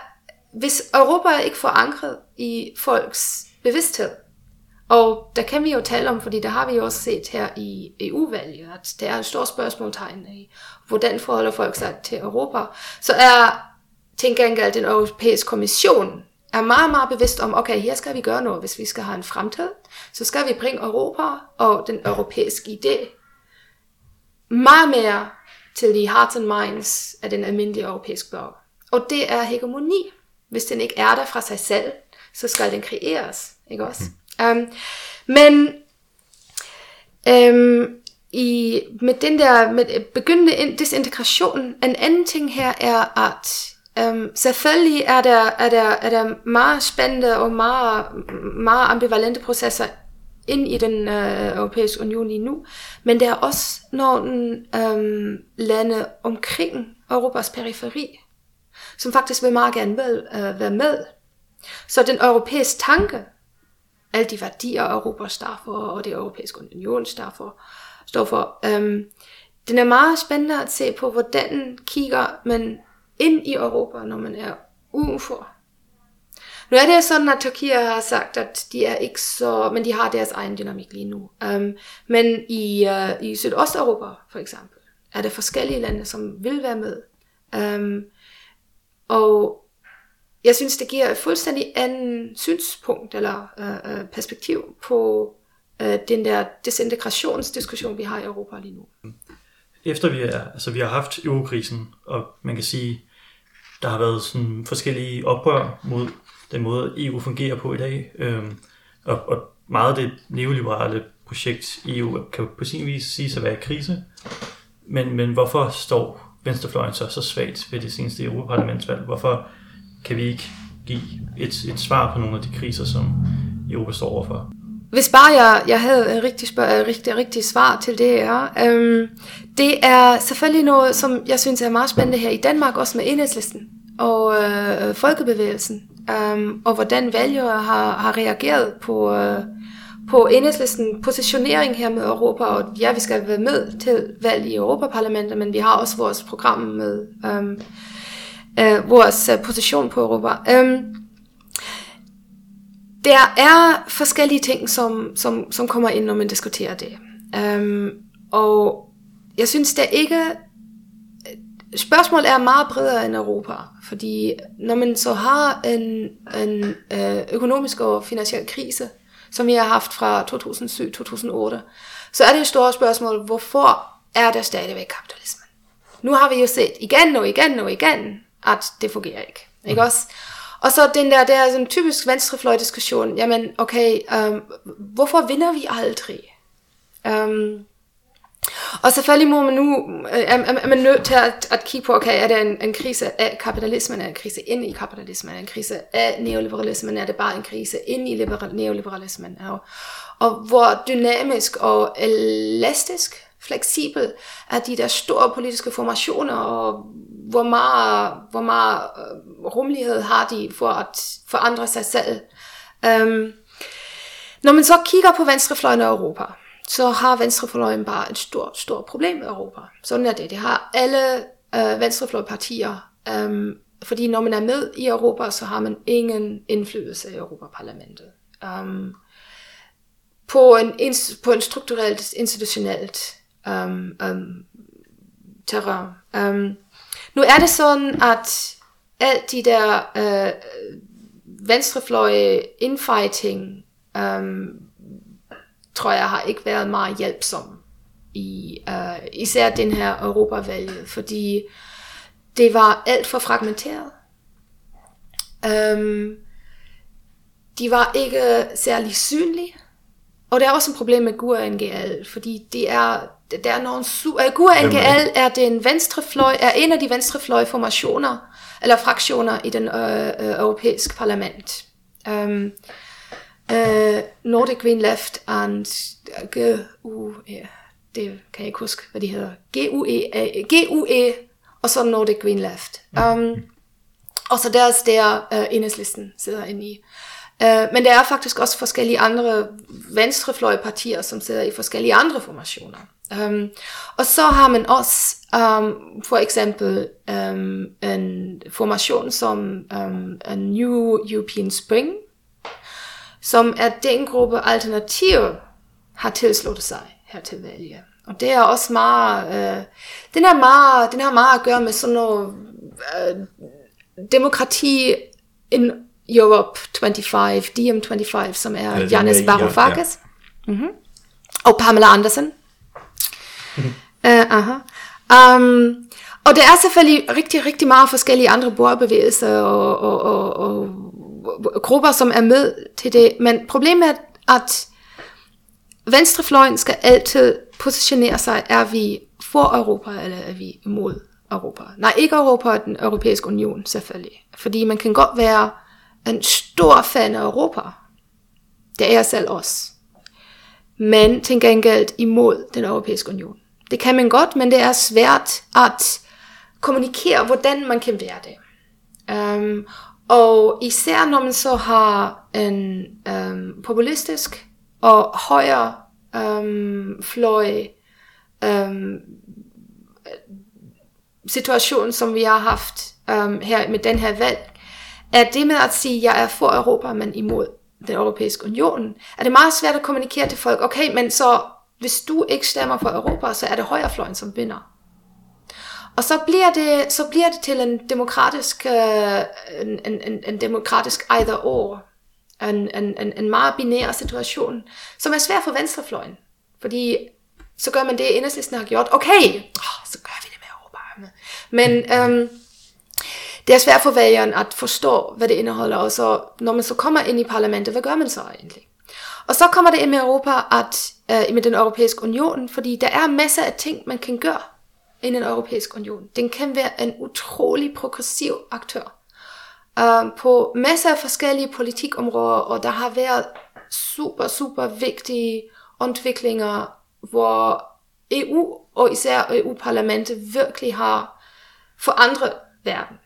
hvis Europa er ikke forankret i folks bevidsthed, og der kan vi jo tale om, fordi der har vi jo også set her i EU-valget, at der er et stort spørgsmålstegn i, hvordan forholder folk sig til Europa. Så er til gengæld den europæiske kommission er meget, meget bevidst om, okay, her skal vi gøre noget, hvis vi skal have en fremtid. Så skal vi bringe Europa og den europæiske idé meget mere til de hearts and minds af den almindelige europæiske borger. Og det er hegemoni. Hvis den ikke er der fra sig selv, så skal den kreeres. Ikke også? Mm. Um, men um, i, med den der med begyndende disintegration, en anden ting her er, at Um, selvfølgelig er der, er, der, er der meget spændende og meget, meget ambivalente processer ind i den øh, europæiske union lige nu, men der er også nogle øh, um, lande omkring Europas periferi, som faktisk vil meget gerne vil, øh, være med. Så den europæiske tanke, alle de værdier, Europa står for, og det europæiske union står for, står for øhm, den er meget spændende at se på, hvordan kigger man ind i Europa, når man er udenfor. Nu er det sådan, at Tyrkiet har sagt, at de er ikke så, men de har deres egen dynamik lige nu. Um, men i, uh, i Sydosteuropa for eksempel, er der forskellige lande, som vil være med. Um, og jeg synes, det giver et fuldstændig anden synspunkt eller øh, øh, perspektiv på øh, den der desintegrationsdiskussion, vi har i Europa lige nu. Efter vi, er, altså vi har haft eurokrisen, og man kan sige, der har været sådan forskellige oprør mod den måde, EU fungerer på i dag. Øhm, og, og meget af det neoliberale projekt EU kan på sin vis sige at være i krise. Men, men hvorfor står venstrefløjen så, så svagt ved det seneste Europaparlamentsvalg? Hvorfor kan vi ikke give et, et svar på nogle af de kriser, som Europa står overfor? Hvis bare jeg, jeg havde en rigtig, spørg, rigtig, rigtig svar til det her. Øhm, det er selvfølgelig noget, som jeg synes er meget spændende her i Danmark, også med enhedslisten og øh, folkebevægelsen, øhm, og hvordan vælgere har, har reageret på, øh, på enhedslisten positionering her med Europa, og ja, vi skal være med til valg i Europaparlamentet, men vi har også vores program med øhm, øh, vores øh, position på Europa. Øhm, der er forskellige ting, som, som, som kommer ind, når man diskuterer det. Øhm, og jeg synes, der ikke... Spørgsmålet er meget bredere end Europa, fordi når man så har en, en øh, økonomisk og finansiel krise, som vi har haft fra 2007-2008, så er det et stort spørgsmål, hvorfor er der stadigvæk kapitalisme? Nu har vi jo set igen og igen og igen, at det fungerer ikke. Ikke mm. også? Og så den der, der er sådan en typisk venstrefløj-diskussion. Jamen, okay, um, hvorfor vinder vi aldrig? Um, og selvfølgelig må man nu, øh, er, er man nødt til at, at kigge på, okay, er det en, en krise af kapitalismen, er det en krise ind i kapitalismen, er det en krise af neoliberalismen, er det bare en krise ind i liberal, neoliberalismen, og, og hvor dynamisk og elastisk, fleksibel er de der store politiske formationer, og hvor meget, hvor meget øh, rummelighed har de for at forandre sig selv. Um, når man så kigger på venstrefløjen i Europa, så har venstrefløjen bare et stort, stort problem i Europa. Sådan er det. Det har alle øh, venstrefløjpartier. Um, fordi når man er med i Europa, så har man ingen indflydelse i Europaparlamentet. Um, på, en, på en strukturelt, institutionelt øhm, um, um, terræn. Um, nu er det sådan, at alt de der øh, venstrefløje infighting, um, tror jeg har ikke været meget hjælpsom i uh, især den her Europavalg, fordi det var alt for fragmenteret. Um, de var ikke særlig synlige, og der er også et problem med GUA NGL, fordi det er der er nogle su- uh, GUA NGL er den venstrefløj, er en af de venstrefløj formationer, eller fraktioner i den øh, øh, europæiske parlament. Um, uh, Nordic Green Left and GU, ja, e, det kan jeg ikke huske, hvad de hedder. GUE, GUE og så Nordic Green Left. Um, og så deres der uh, enhedslisten sidder inde i. Uh, men der er faktisk også forskellige andre venstrefløjpartier, som sidder i forskellige andre formationer. Um, og så har man også um, for eksempel um, en formation som um, en New European Spring, som er den gruppe alternativer har tilsluttet sig her til valget. Og det er også meget, uh, den, er meget, den har meget at gøre med sådan noget uh, demokrati in Europe 25, DM25, som er Janis Varoufakis. Ja, ja. Mm-hmm. Og Pamela Andersen, uh, aha. Um, og der er selvfølgelig rigtig, rigtig meget forskellige andre bordbevægelser og, og, og, og, og grupper, som er med til det. Men problemet er, at venstrefløjen skal altid positionere sig, er vi for Europa, eller er vi imod Europa? Nej, ikke Europa, den europæiske union selvfølgelig. Fordi man kan godt være en stor fan af Europa. Det er jeg selv også. Men til gengæld imod den europæiske union. Det kan man godt, men det er svært at kommunikere, hvordan man kan være det. Um, og især når man så har en øhm, populistisk og højere øhm, fløj øhm, situation, som vi har haft øhm, her med den her valg, er det med at sige, at jeg er for Europa, men imod den europæiske union, er det meget svært at kommunikere til folk, okay, men så hvis du ikke stemmer for Europa, så er det højrefløjen, som vinder. Og så bliver det, så bliver det til en demokratisk, øh, en, en, en demokratisk either or. En, en, en, en meget binær situation, som er svær for venstrefløjen. Fordi så gør man det, enhedslisten har gjort. Okay, oh, så gør vi det med Europa. Men øhm, det er svært for vælgeren at forstå, hvad det indeholder. Og så, når man så kommer ind i parlamentet, hvad gør man så egentlig? Og så kommer det ind med Europa, at, øh, med den europæiske union, fordi der er masser af ting, man kan gøre end en europæisk union. Den kan være en utrolig progressiv aktør uh, på masser af forskellige politikområder, og der har været super, super vigtige udviklinger, hvor EU og især EU-parlamentet virkelig har forandret verden.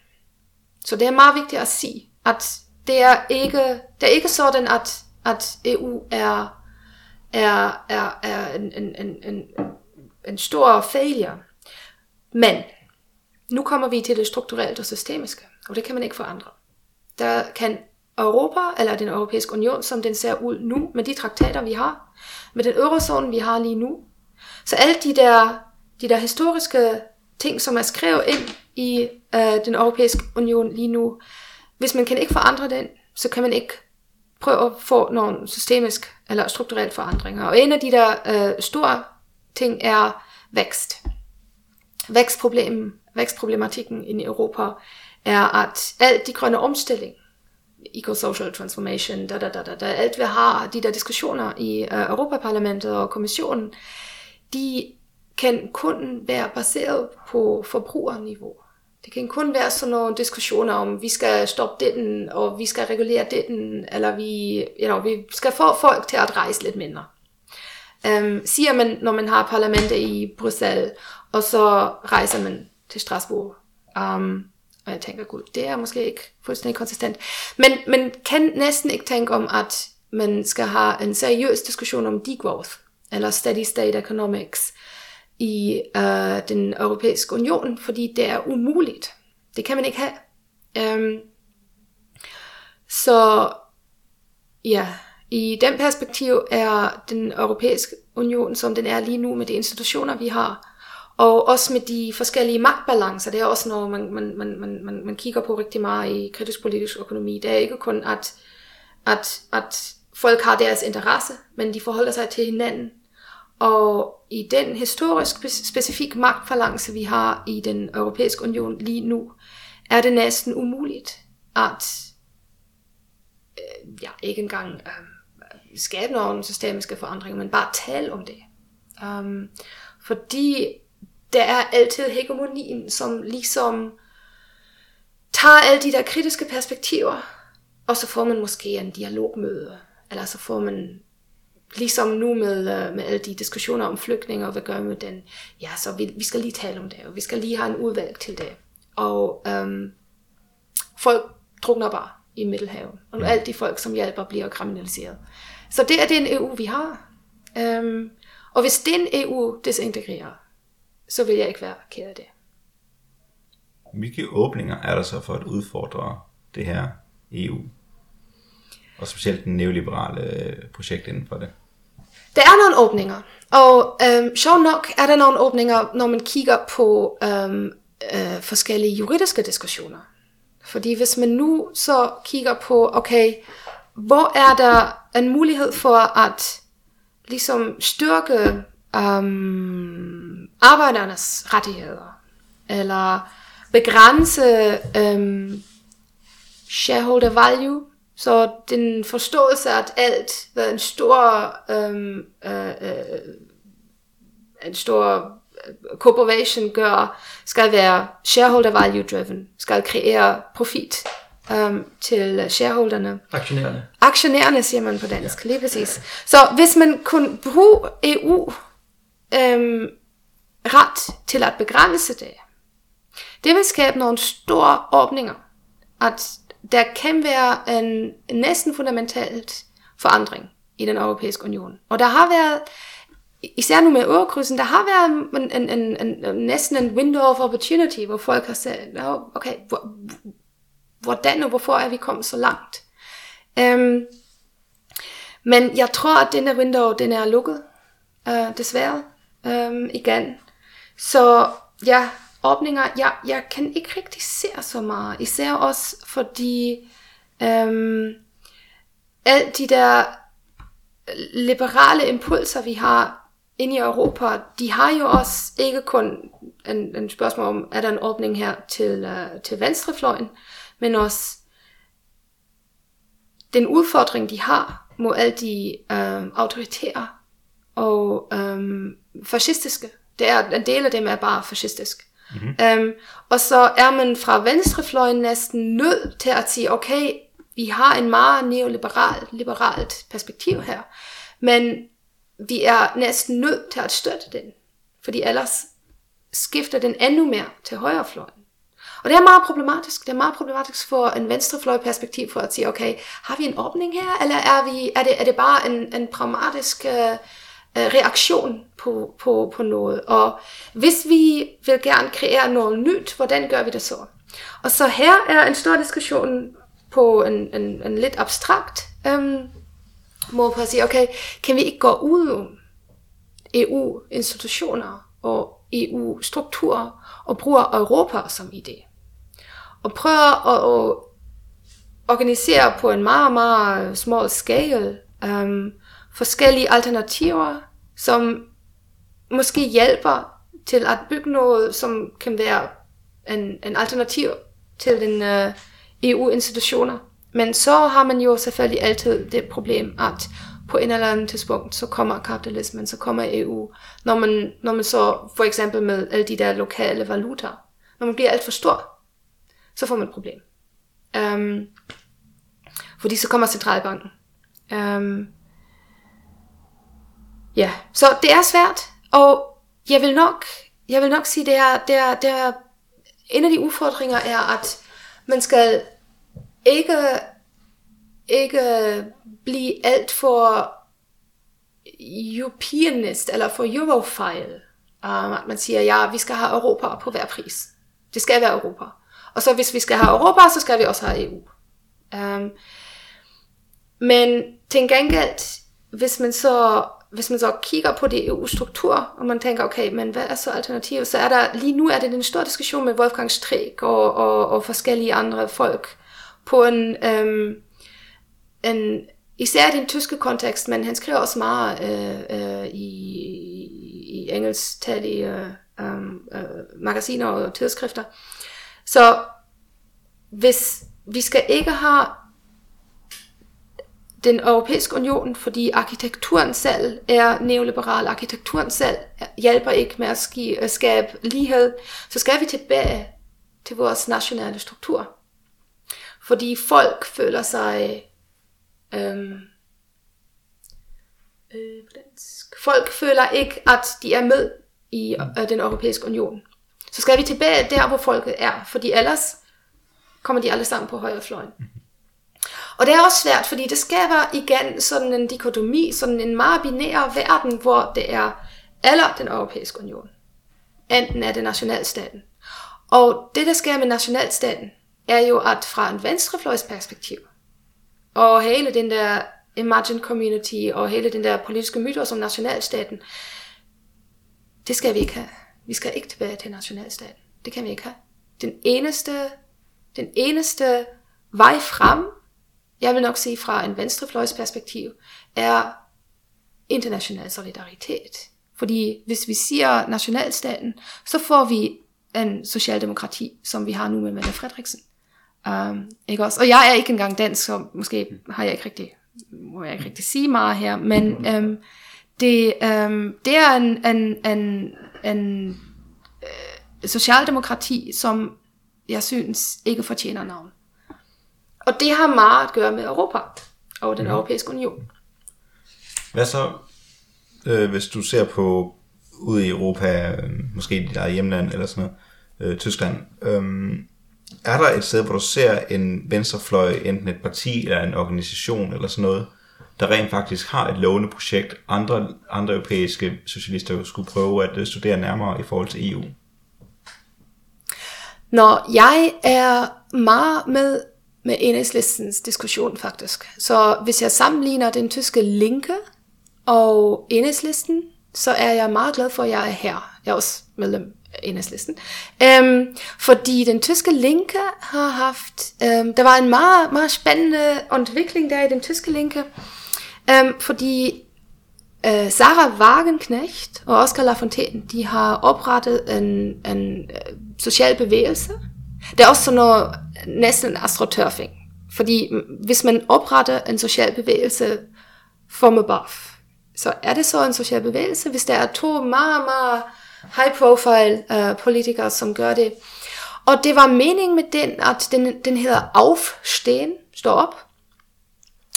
Så det er meget vigtigt at sige, at det er ikke, det er ikke sådan, at, at EU er, er, er, er en, en, en, en, en stor failure. Men nu kommer vi til det strukturelle og systemiske, og det kan man ikke forandre. Der kan Europa, eller den europæiske union, som den ser ud nu, med de traktater, vi har, med den eurozone, vi har lige nu. Så alle de der, de der historiske ting, som er skrevet ind i øh, den europæiske union lige nu, hvis man kan ikke forandre den, så kan man ikke prøve at få nogle systemisk eller strukturelle forandringer. Og en af de der øh, store ting er vækst. Vækstproblemen, vækstproblematikken i Europa er, at alt de grønne omstilling, eco-social transformation, da, da, da, da, da, alt vi har, de der diskussioner i uh, Europaparlamentet og kommissionen, de kan kun være baseret på forbrugerniveau. Det kan kun være sådan nogle diskussioner om, vi skal stoppe den, og vi skal regulere den, eller vi, you know, vi skal få folk til at rejse lidt mindre øhm, siger man, når man har parlamentet i Bruxelles, og så rejser man til Strasbourg. Um, og jeg tænker, gud, det er måske ikke fuldstændig konsistent. Men man kan næsten ikke tænke om, at man skal have en seriøs diskussion om degrowth, eller steady state economics, i uh, den europæiske union, fordi det er umuligt. Det kan man ikke have. Um, så ja, i den perspektiv er den europæiske union, som den er lige nu med de institutioner, vi har, og også med de forskellige magtbalancer, det er også noget, man, man, man, man, man kigger på rigtig meget i kritisk politisk økonomi. Det er ikke kun, at, at, at folk har deres interesse, men de forholder sig til hinanden. Og i den historisk specifik magtbalance, vi har i den europæiske union lige nu, er det næsten umuligt at øh, ja, ikke engang øh, skabe nogle systemiske forandringer, men bare tale om det. Um, fordi der er altid hegemonien, som ligesom tager alle de der kritiske perspektiver, og så får man måske en dialogmøde, eller så får man ligesom nu med, øh, med alle de diskussioner om flygtninge, og hvad gør vi med den, ja, så vi, vi skal lige tale om det, og vi skal lige have en udvalg til det. Og øhm, folk drukner bare i Middelhavet, og nu alle de folk, som hjælper, bliver kriminaliseret. Så det er den EU, vi har. Øhm, og hvis den EU desintegrerer, så vil jeg ikke være ked af det. Hvilke åbninger er der så for at udfordre det her EU? Og specielt den neoliberale øh, projekt inden for det. Der er nogle åbninger, og øhm, sjov nok er der nogle åbninger, når man kigger på øhm, øh, forskellige juridiske diskussioner. Fordi hvis man nu så kigger på, okay, hvor er der en mulighed for at ligesom styrke um, arbejdernes rettigheder, eller begrænse um, shareholder value, så den forståelse, at alt, hvad en stor, um, uh, uh, en stor øh, corporation gør, skal være shareholder value driven, skal kreere profit um, til shareholderne. Aktionærerne. Aktionærerne siger man på dansk, ja. lige præcis. Så hvis man kunne bruge EU øhm, ret til at begrænse det. Det vil skabe nogle store åbninger, at der kan være en næsten fundamentalt forandring i den europæiske union. Og der har været, især nu med overkrydsen, der har været en, en, en, en, næsten en window of opportunity, hvor folk har sagt, okay, hvor, hvordan og hvorfor er vi kommet så langt. Øhm, men jeg tror, at denne window, den er lukket, øh, desværre, um, igen. Så ja, åbninger, jeg, jeg kan ikke rigtig se så meget, især også fordi øhm, um, alle de der liberale impulser, vi har inde i Europa, de har jo også ikke kun en, en spørgsmål om, er der en åbning her til, øh, til venstrefløjen, men også den udfordring, de har mod alle de uh, autoritære og um, fascistiske. Det er, en del af dem er bare fascistisk. Mm-hmm. Um, og så er man fra venstrefløjen næsten nødt til at sige, okay, vi har en meget neoliberalt liberalt perspektiv her, men vi er næsten nødt til at støtte den, fordi ellers skifter den endnu mere til højrefløjen. Og det er meget problematisk. Det er meget problematisk for en venstrefløj perspektiv for at sige, okay, har vi en åbning her, eller er, vi, er, det, er det bare en, en pragmatisk øh, øh, reaktion på, på, på noget? Og hvis vi vil gerne kreere noget nyt, hvordan gør vi det så? Og så her er en stor diskussion på en, en, en lidt abstrakt øhm, måde på at sige, okay, kan vi ikke gå ud EU-institutioner og EU-strukturer og bruge Europa som idé? Og prøve at, at organisere på en meget, meget small scale um, forskellige alternativer, som måske hjælper til at bygge noget, som kan være en, en alternativ til den øh, uh, EU-institutioner. Men så har man jo selvfølgelig altid det problem, at på en eller anden tidspunkt, så kommer kapitalismen, så kommer EU. Når man, når man så for eksempel med alle de der lokale valutaer, når man bliver alt for stor, så får man et problem. Um, fordi så kommer centralbanken. Um, ja, så det er svært, og jeg vil nok, jeg vil nok sige, det er, det er, det er, en af de udfordringer er, at man skal ikke, ikke blive alt for Europeanist eller for Eurofile. Um, at man siger, ja, vi skal have Europa på hver pris. Det skal være Europa. Og så hvis vi skal have Europa, så skal vi også have EU. Um, øhm, men til gengæld, hvis man så hvis man så kigger på de EU-struktur, og man tænker, okay, men hvad er så alternativet? Så er der, lige nu er det en stor diskussion med Wolfgang Streck og, og, og forskellige andre folk på en, øhm, en især i den tyske kontekst, men han skriver også meget øh, øh, i, i engelsktalige øh, øhm, øh, magasiner og tidsskrifter. Så hvis vi skal ikke have den europæiske union, fordi arkitekturen selv er neoliberal, arkitekturen selv hjælper ikke med at skabe lighed, så skal vi tilbage til vores nationale struktur. Fordi folk føler sig øhm, øh, folk føler ikke, at de er med i øh, den europæiske union. Så skal vi tilbage der, hvor folket er, fordi ellers kommer de alle sammen på højrefløjen. Og det er også svært, fordi det skaber igen sådan en dikotomi, sådan en meget binær verden, hvor det er eller den europæiske union. Enten er det nationalstaten. Og det, der sker med nationalstaten, er jo, at fra en venstrefløjsperspektiv, og hele den der Imagine Community, og hele den der politiske myter som nationalstaten, det skal vi ikke have. Vi skal ikke tilbage til nationalstaten. Det kan vi ikke have. Den eneste, den eneste vej frem, jeg vil nok sige fra en venstrefløjsperspektiv, er international solidaritet. Fordi hvis vi siger nationalstaten, så får vi en socialdemokrati, som vi har nu med Mette Frederiksen. Um, ikke også? Og jeg er ikke engang dansk, så måske har jeg ikke rigtig, må jeg ikke rigtig sige meget her, men um, det, um, det er en, en, en, en uh, socialdemokrati, som jeg synes ikke fortjener navn. Og det har meget at gøre med Europa og den ja. europæiske union. Hvad så, øh, hvis du ser på ude i Europa, øh, måske i dit eget hjemland eller sådan noget, øh, Tyskland, øh, er der et sted, hvor du ser en venstrefløj, enten et parti eller en organisation eller sådan noget, der rent faktisk har et lovende projekt, andre, andre europæiske socialister skulle prøve at øh, studere nærmere i forhold til EU? Nå, jeg er meget med med enhedslistens diskussion faktisk. Så hvis jeg sammenligner den tyske linke og enhedslisten, så er jeg meget glad for, at jeg er her. Jeg er også medlem af enhedslisten. Øhm, fordi den tyske linke har haft, øhm, der var en meget, meget spændende udvikling der i den tyske linke, um, fordi uh, Sarah Wagenknecht og Oscar Lafontaine, de har oprettet en, en uh, social bevægelse. Det er også sådan noget, næsten en astroturfing. Fordi hvis man opretter en social bevægelse from above, så er det så en social bevægelse, hvis der er to meget, meget high profile uh, politikere, som gør det. Og det var meningen med den, at den, den hedder Aufstehen, stå op.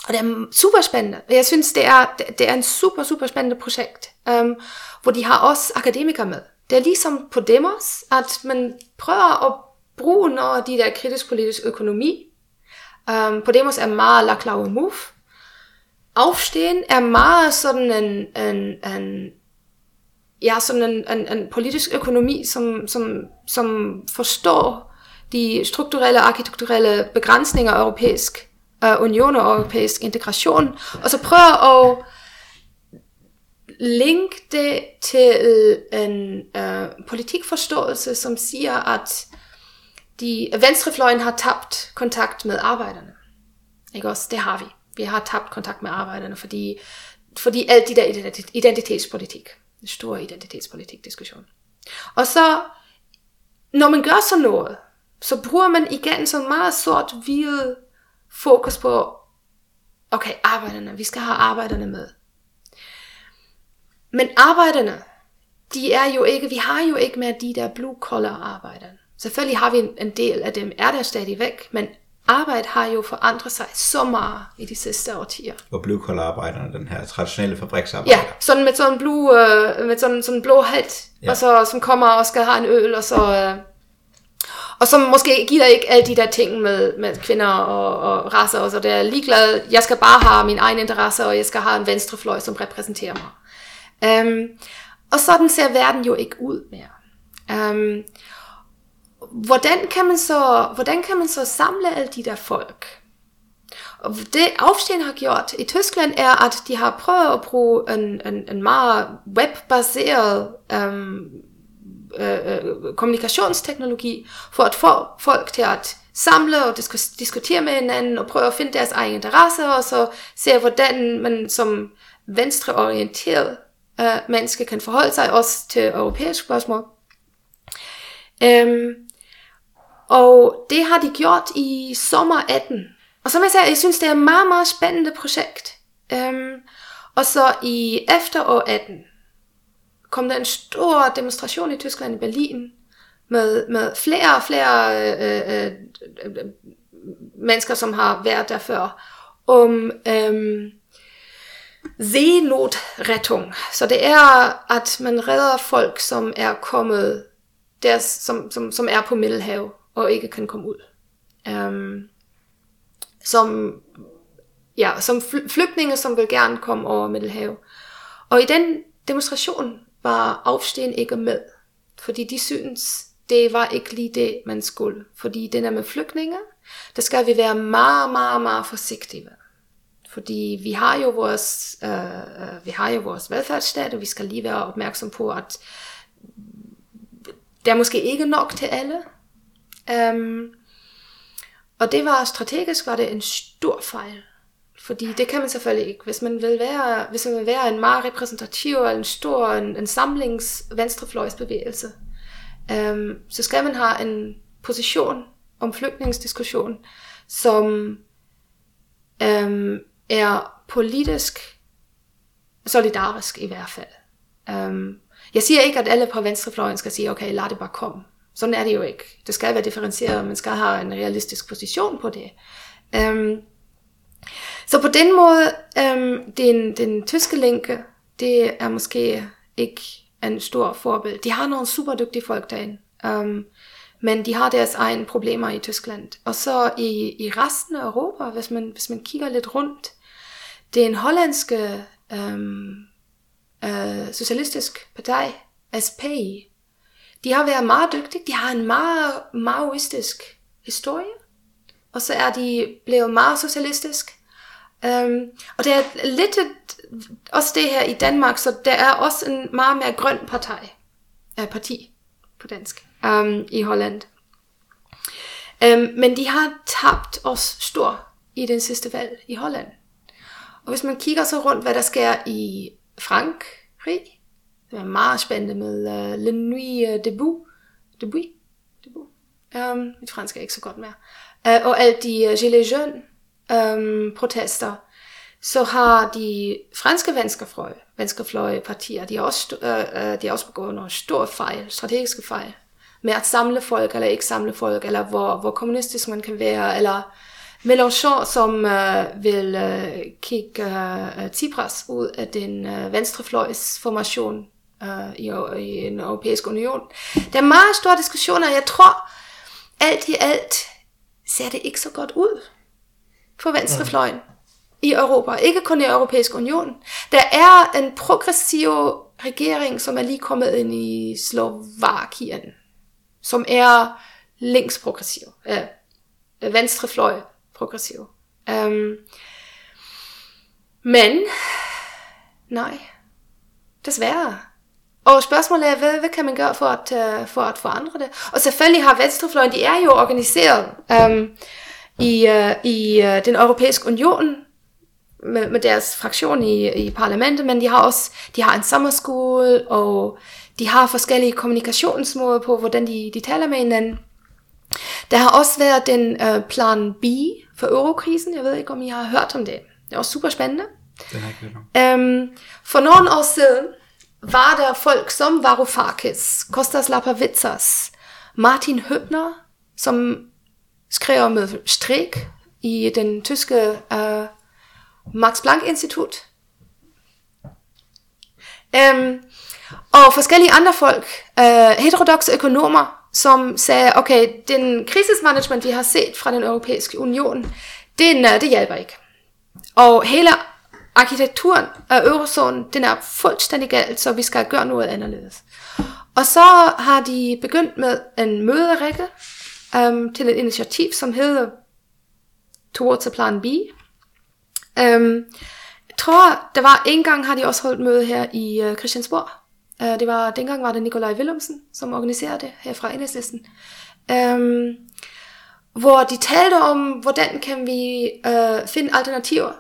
Og det er super spændende. Jeg synes, det er, det er en super, super spændende projekt, um, hvor de har også akademikere med. Det er ligesom på Demos, at man prøver at bruge noget af de der kritisk politisk økonomi. Um, på Demos er meget la klaue move. Aufstehen er meget sådan en, en, en ja, sådan en, en, en politisk økonomi, som, som, som forstår de strukturelle og arkitekturelle begrænsninger af europæisk uh, union og europæisk integration, og så prøver at linke det til en uh, politikforståelse, som siger, at de venstrefløjen har tabt kontakt med arbejderne. Ikke også? Det har vi. Vi har tabt kontakt med arbejderne, fordi, fordi alt det der identitetspolitik en stor identitetspolitik diskussion. Og så, når man gør sådan noget, så bruger man igen så meget sort-hvid fokus på, okay, arbejderne, vi skal have arbejderne med. Men arbejderne, de er jo ikke, vi har jo ikke mere de der blue collar arbejdere. Selvfølgelig har vi en, en del af dem, er der stadig væk, men arbejde har jo forandret sig så meget i de sidste årtier. Og blue collar arbejderne, den her traditionelle fabriksarbejder. Ja, sådan med sådan en blue, øh, med sådan, sådan blå hat, ja. og så, som kommer og skal have en øl, og så... Øh, og som måske giver ikke alle de der ting med, med kvinder og, og raser, og så der er ligeglad. Jeg skal bare have min egen interesse, og jeg skal have en venstrefløj, som repræsenterer mig. Um, og sådan ser verden jo ikke ud mere. Um, hvordan kan man så, hvordan kan man så samle alle de der folk? Og det Aufstehen har gjort i Tyskland er, at de har prøvet at bruge en, en, en meget webbaseret um, Øh, øh, kommunikationsteknologi for at få folk til at samle og disk- diskutere med hinanden og prøve at finde deres egen interesse og så se, hvordan man som venstreorienteret øh, menneske kan forholde sig også til europæiske spørgsmål. Øhm, og det har de gjort i sommer 18. Og som jeg sagde, jeg synes, det er et meget, meget spændende projekt. Øhm, og så i efterår 18 kom der en stor demonstration i Tyskland i Berlin med, med flere og flere øh, øh, øh, mennesker, som har været der før, om øh, Seenotrettung. Så det er, at man redder folk, som er kommet der, som, som, som er på Middelhav og ikke kan komme ud. Um, som, ja, som flygtninge, som vil gerne komme over Middelhav. Og i den demonstration var Aufstehen ikke med, fordi de synes, det var ikke lige det, man skulle. Fordi det der med flygtninge, der skal vi være meget, meget, meget forsigtige med. Fordi vi har jo vores, øh, øh vi har jo vores velfærdsstat, og vi skal lige være opmærksom på, at der er måske ikke nok til alle. Um, og det var strategisk var det en stor fejl. Fordi det kan man selvfølgelig ikke. Hvis man vil være, hvis man vil være en meget repræsentativ og en stor en, en samlings venstrefløjsbevægelse, øhm, så skal man have en position om flygtningsdiskussion, som øhm, er politisk solidarisk i hvert fald. Øhm, jeg siger ikke, at alle på venstrefløjen skal sige, okay, lad det bare komme. Sådan er det jo ikke. Det skal være differentieret, man skal have en realistisk position på det. Øhm, så på den måde, øhm, den, den tyske linke, det er måske ikke en stor forbillede. De har nogle super dygtige folk derinde. øhm, men de har deres egne problemer i Tyskland. Og så i, i resten af Europa, hvis man, hvis man kigger lidt rundt, den hollandske øhm, øh, socialistisk parti, SPI, de har været meget dygtige. De har en meget maoistisk historie. og så er de blevet meget socialistisk. Um, og det er lidt et, også det her i Danmark, så der er også en meget mere grøn parti, uh, øh, parti på dansk um, i Holland. Um, men de har tabt os stor i den sidste valg i Holland. Og hvis man kigger så rundt, hvad der sker i Frankrig, det er meget spændende med uh, Le Nuit uh, Debout. Debout? Debout? Um, mit fransk er ikke så godt mere. Uh, og alt de uh, Gilets Jaunes øhm, protester, så har de franske venstrefløje, venstrefløje partier, de har også, øh, øh, de har også begået nogle store fejl, strategiske fejl, med at samle folk, eller ikke samle folk, eller hvor, hvor kommunistisk man kan være, eller Mélenchon, som øh, vil øh, kigge øh, øh Tsipras ud af den uh, venstrefløjsformation øh, i, i en europæisk union. Der er meget store diskussioner, jeg tror, alt i alt ser det ikke så godt ud for venstrefløjen mm. i Europa, ikke kun i Europæisk Union. Der er en progressiv regering, som er lige kommet ind i Slovakien, som er længsprogressiv, uh, venstrefløj progressiv. Um, men, nej, desværre. Og spørgsmålet er, hvad, hvad kan man gøre for at, uh, for at forandre det? Og selvfølgelig har Venstrefløjen, de er jo organiseret um, i, uh, i uh, den europæiske union, med, med deres fraktion i, i parlamentet, men de har også de har en sommerskole, og de har forskellige kommunikationsmåder på, hvordan de, de taler med hinanden. Der har også været den uh, plan B for eurokrisen. Jeg ved ikke, om I har hørt om det. Det er også super spændende. Den har ikke um, For nogle år siden var der folk som Varoufakis, Kostas Lapavitsas, Martin Høbner, som skrev med strik i den tyske uh, Max Planck Institut. Um, og forskellige andre folk, uh, heterodoxe økonomer, som sagde, okay, den krisismanagement, vi har set fra den europæiske union, den, uh, det hjælper ikke. Og hele arkitekturen af eurozonen, den er fuldstændig galt, så vi skal gøre noget anderledes. Og så har de begyndt med en møderække um, til et initiativ, som hedder Towards a Plan B. Um, jeg tror, der var en gang har de også holdt møde her i uh, Christiansborg. Uh, det var, dengang var det Nikolaj Willumsen, som organiserede det her fra Enhedslisten. Um, hvor de talte om, hvordan kan vi uh, finde alternativer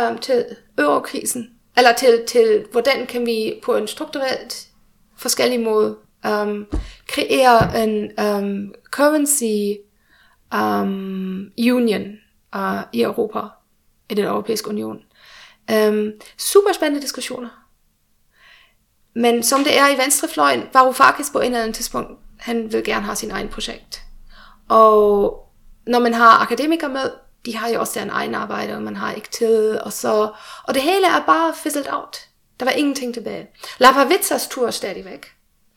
um, til eurokrisen, eller til, til hvordan kan vi på en strukturelt forskellig måde Um, ähm, kreiere ein ähm, um, currency ähm, union äh, i Europa, i den europæiske union. Ähm, super spændende diskussioner. Men som det er i venstrefløjen, Varoufakis på en eller anden tidspunkt, han vil gerne have sin egen projekt. Og når man har akademikere med, de har jo også deres egen arbejde, og man har ikke tid, og så, og det hele er bare fizzled out. Der var ingenting tilbage. Lapavitsas tur stadigvæk.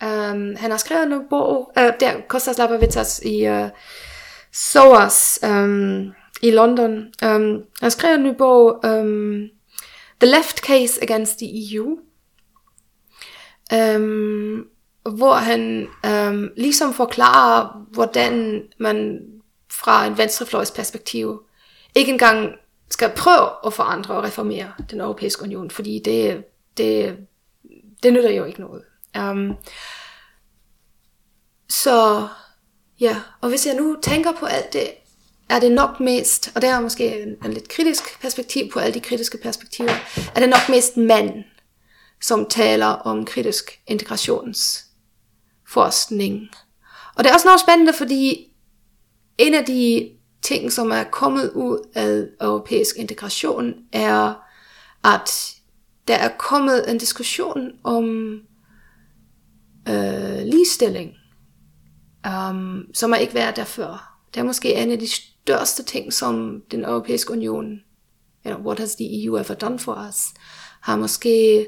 Um, han har skrevet en bog, uh, der Kostas Lapavitsas i øh, uh, SOAS um, øhm, i London. Um, han har skrevet en ny bog, um, The Left Case Against the EU, um, hvor han um, ligesom forklarer, hvordan man fra en venstrefløjs perspektiv ikke engang skal prøve at forandre og reformere den europæiske union, fordi det, det, det nytter jo ikke noget. Um, så ja, og hvis jeg nu tænker på alt det, er det nok mest, og det er måske en, en lidt kritisk perspektiv på alle de kritiske perspektiver, er det nok mest mænd, som taler om kritisk integrationsforskning. Og det er også noget spændende, fordi en af de ting, som er kommet ud af europæisk integration, er, at der er kommet en diskussion om øh, ligestilling, um, som har ikke været der før. Det er måske en af de største ting, som den europæiske union, eller what has the EU ever done for us, har måske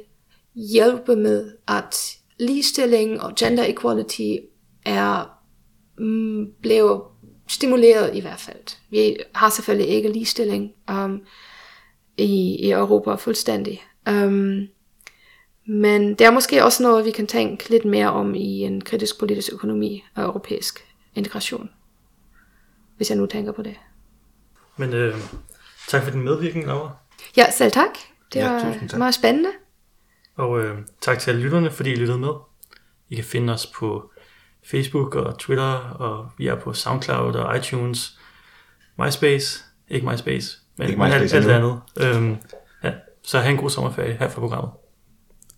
hjælpe med, at ligestilling og gender equality er mm, blevet stimuleret i hvert fald. Vi har selvfølgelig ikke ligestilling um, i, i Europa fuldstændig. Um, men det er måske også noget, vi kan tænke lidt mere om i en kritisk politisk økonomi og europæisk integration. Hvis jeg nu tænker på det. Men øh, tak for din medvirkning, Laura. Ja, selv tak. Det Ja, var tak. meget spændende. Og øh, tak til alle lytterne, fordi I lyttede med. I kan finde os på Facebook og Twitter, og vi er på SoundCloud og iTunes. MySpace, ikke MySpace, men Ikke MySpace alt, alt andet. Øhm, ja, så have en god sommerferie her fra programmet.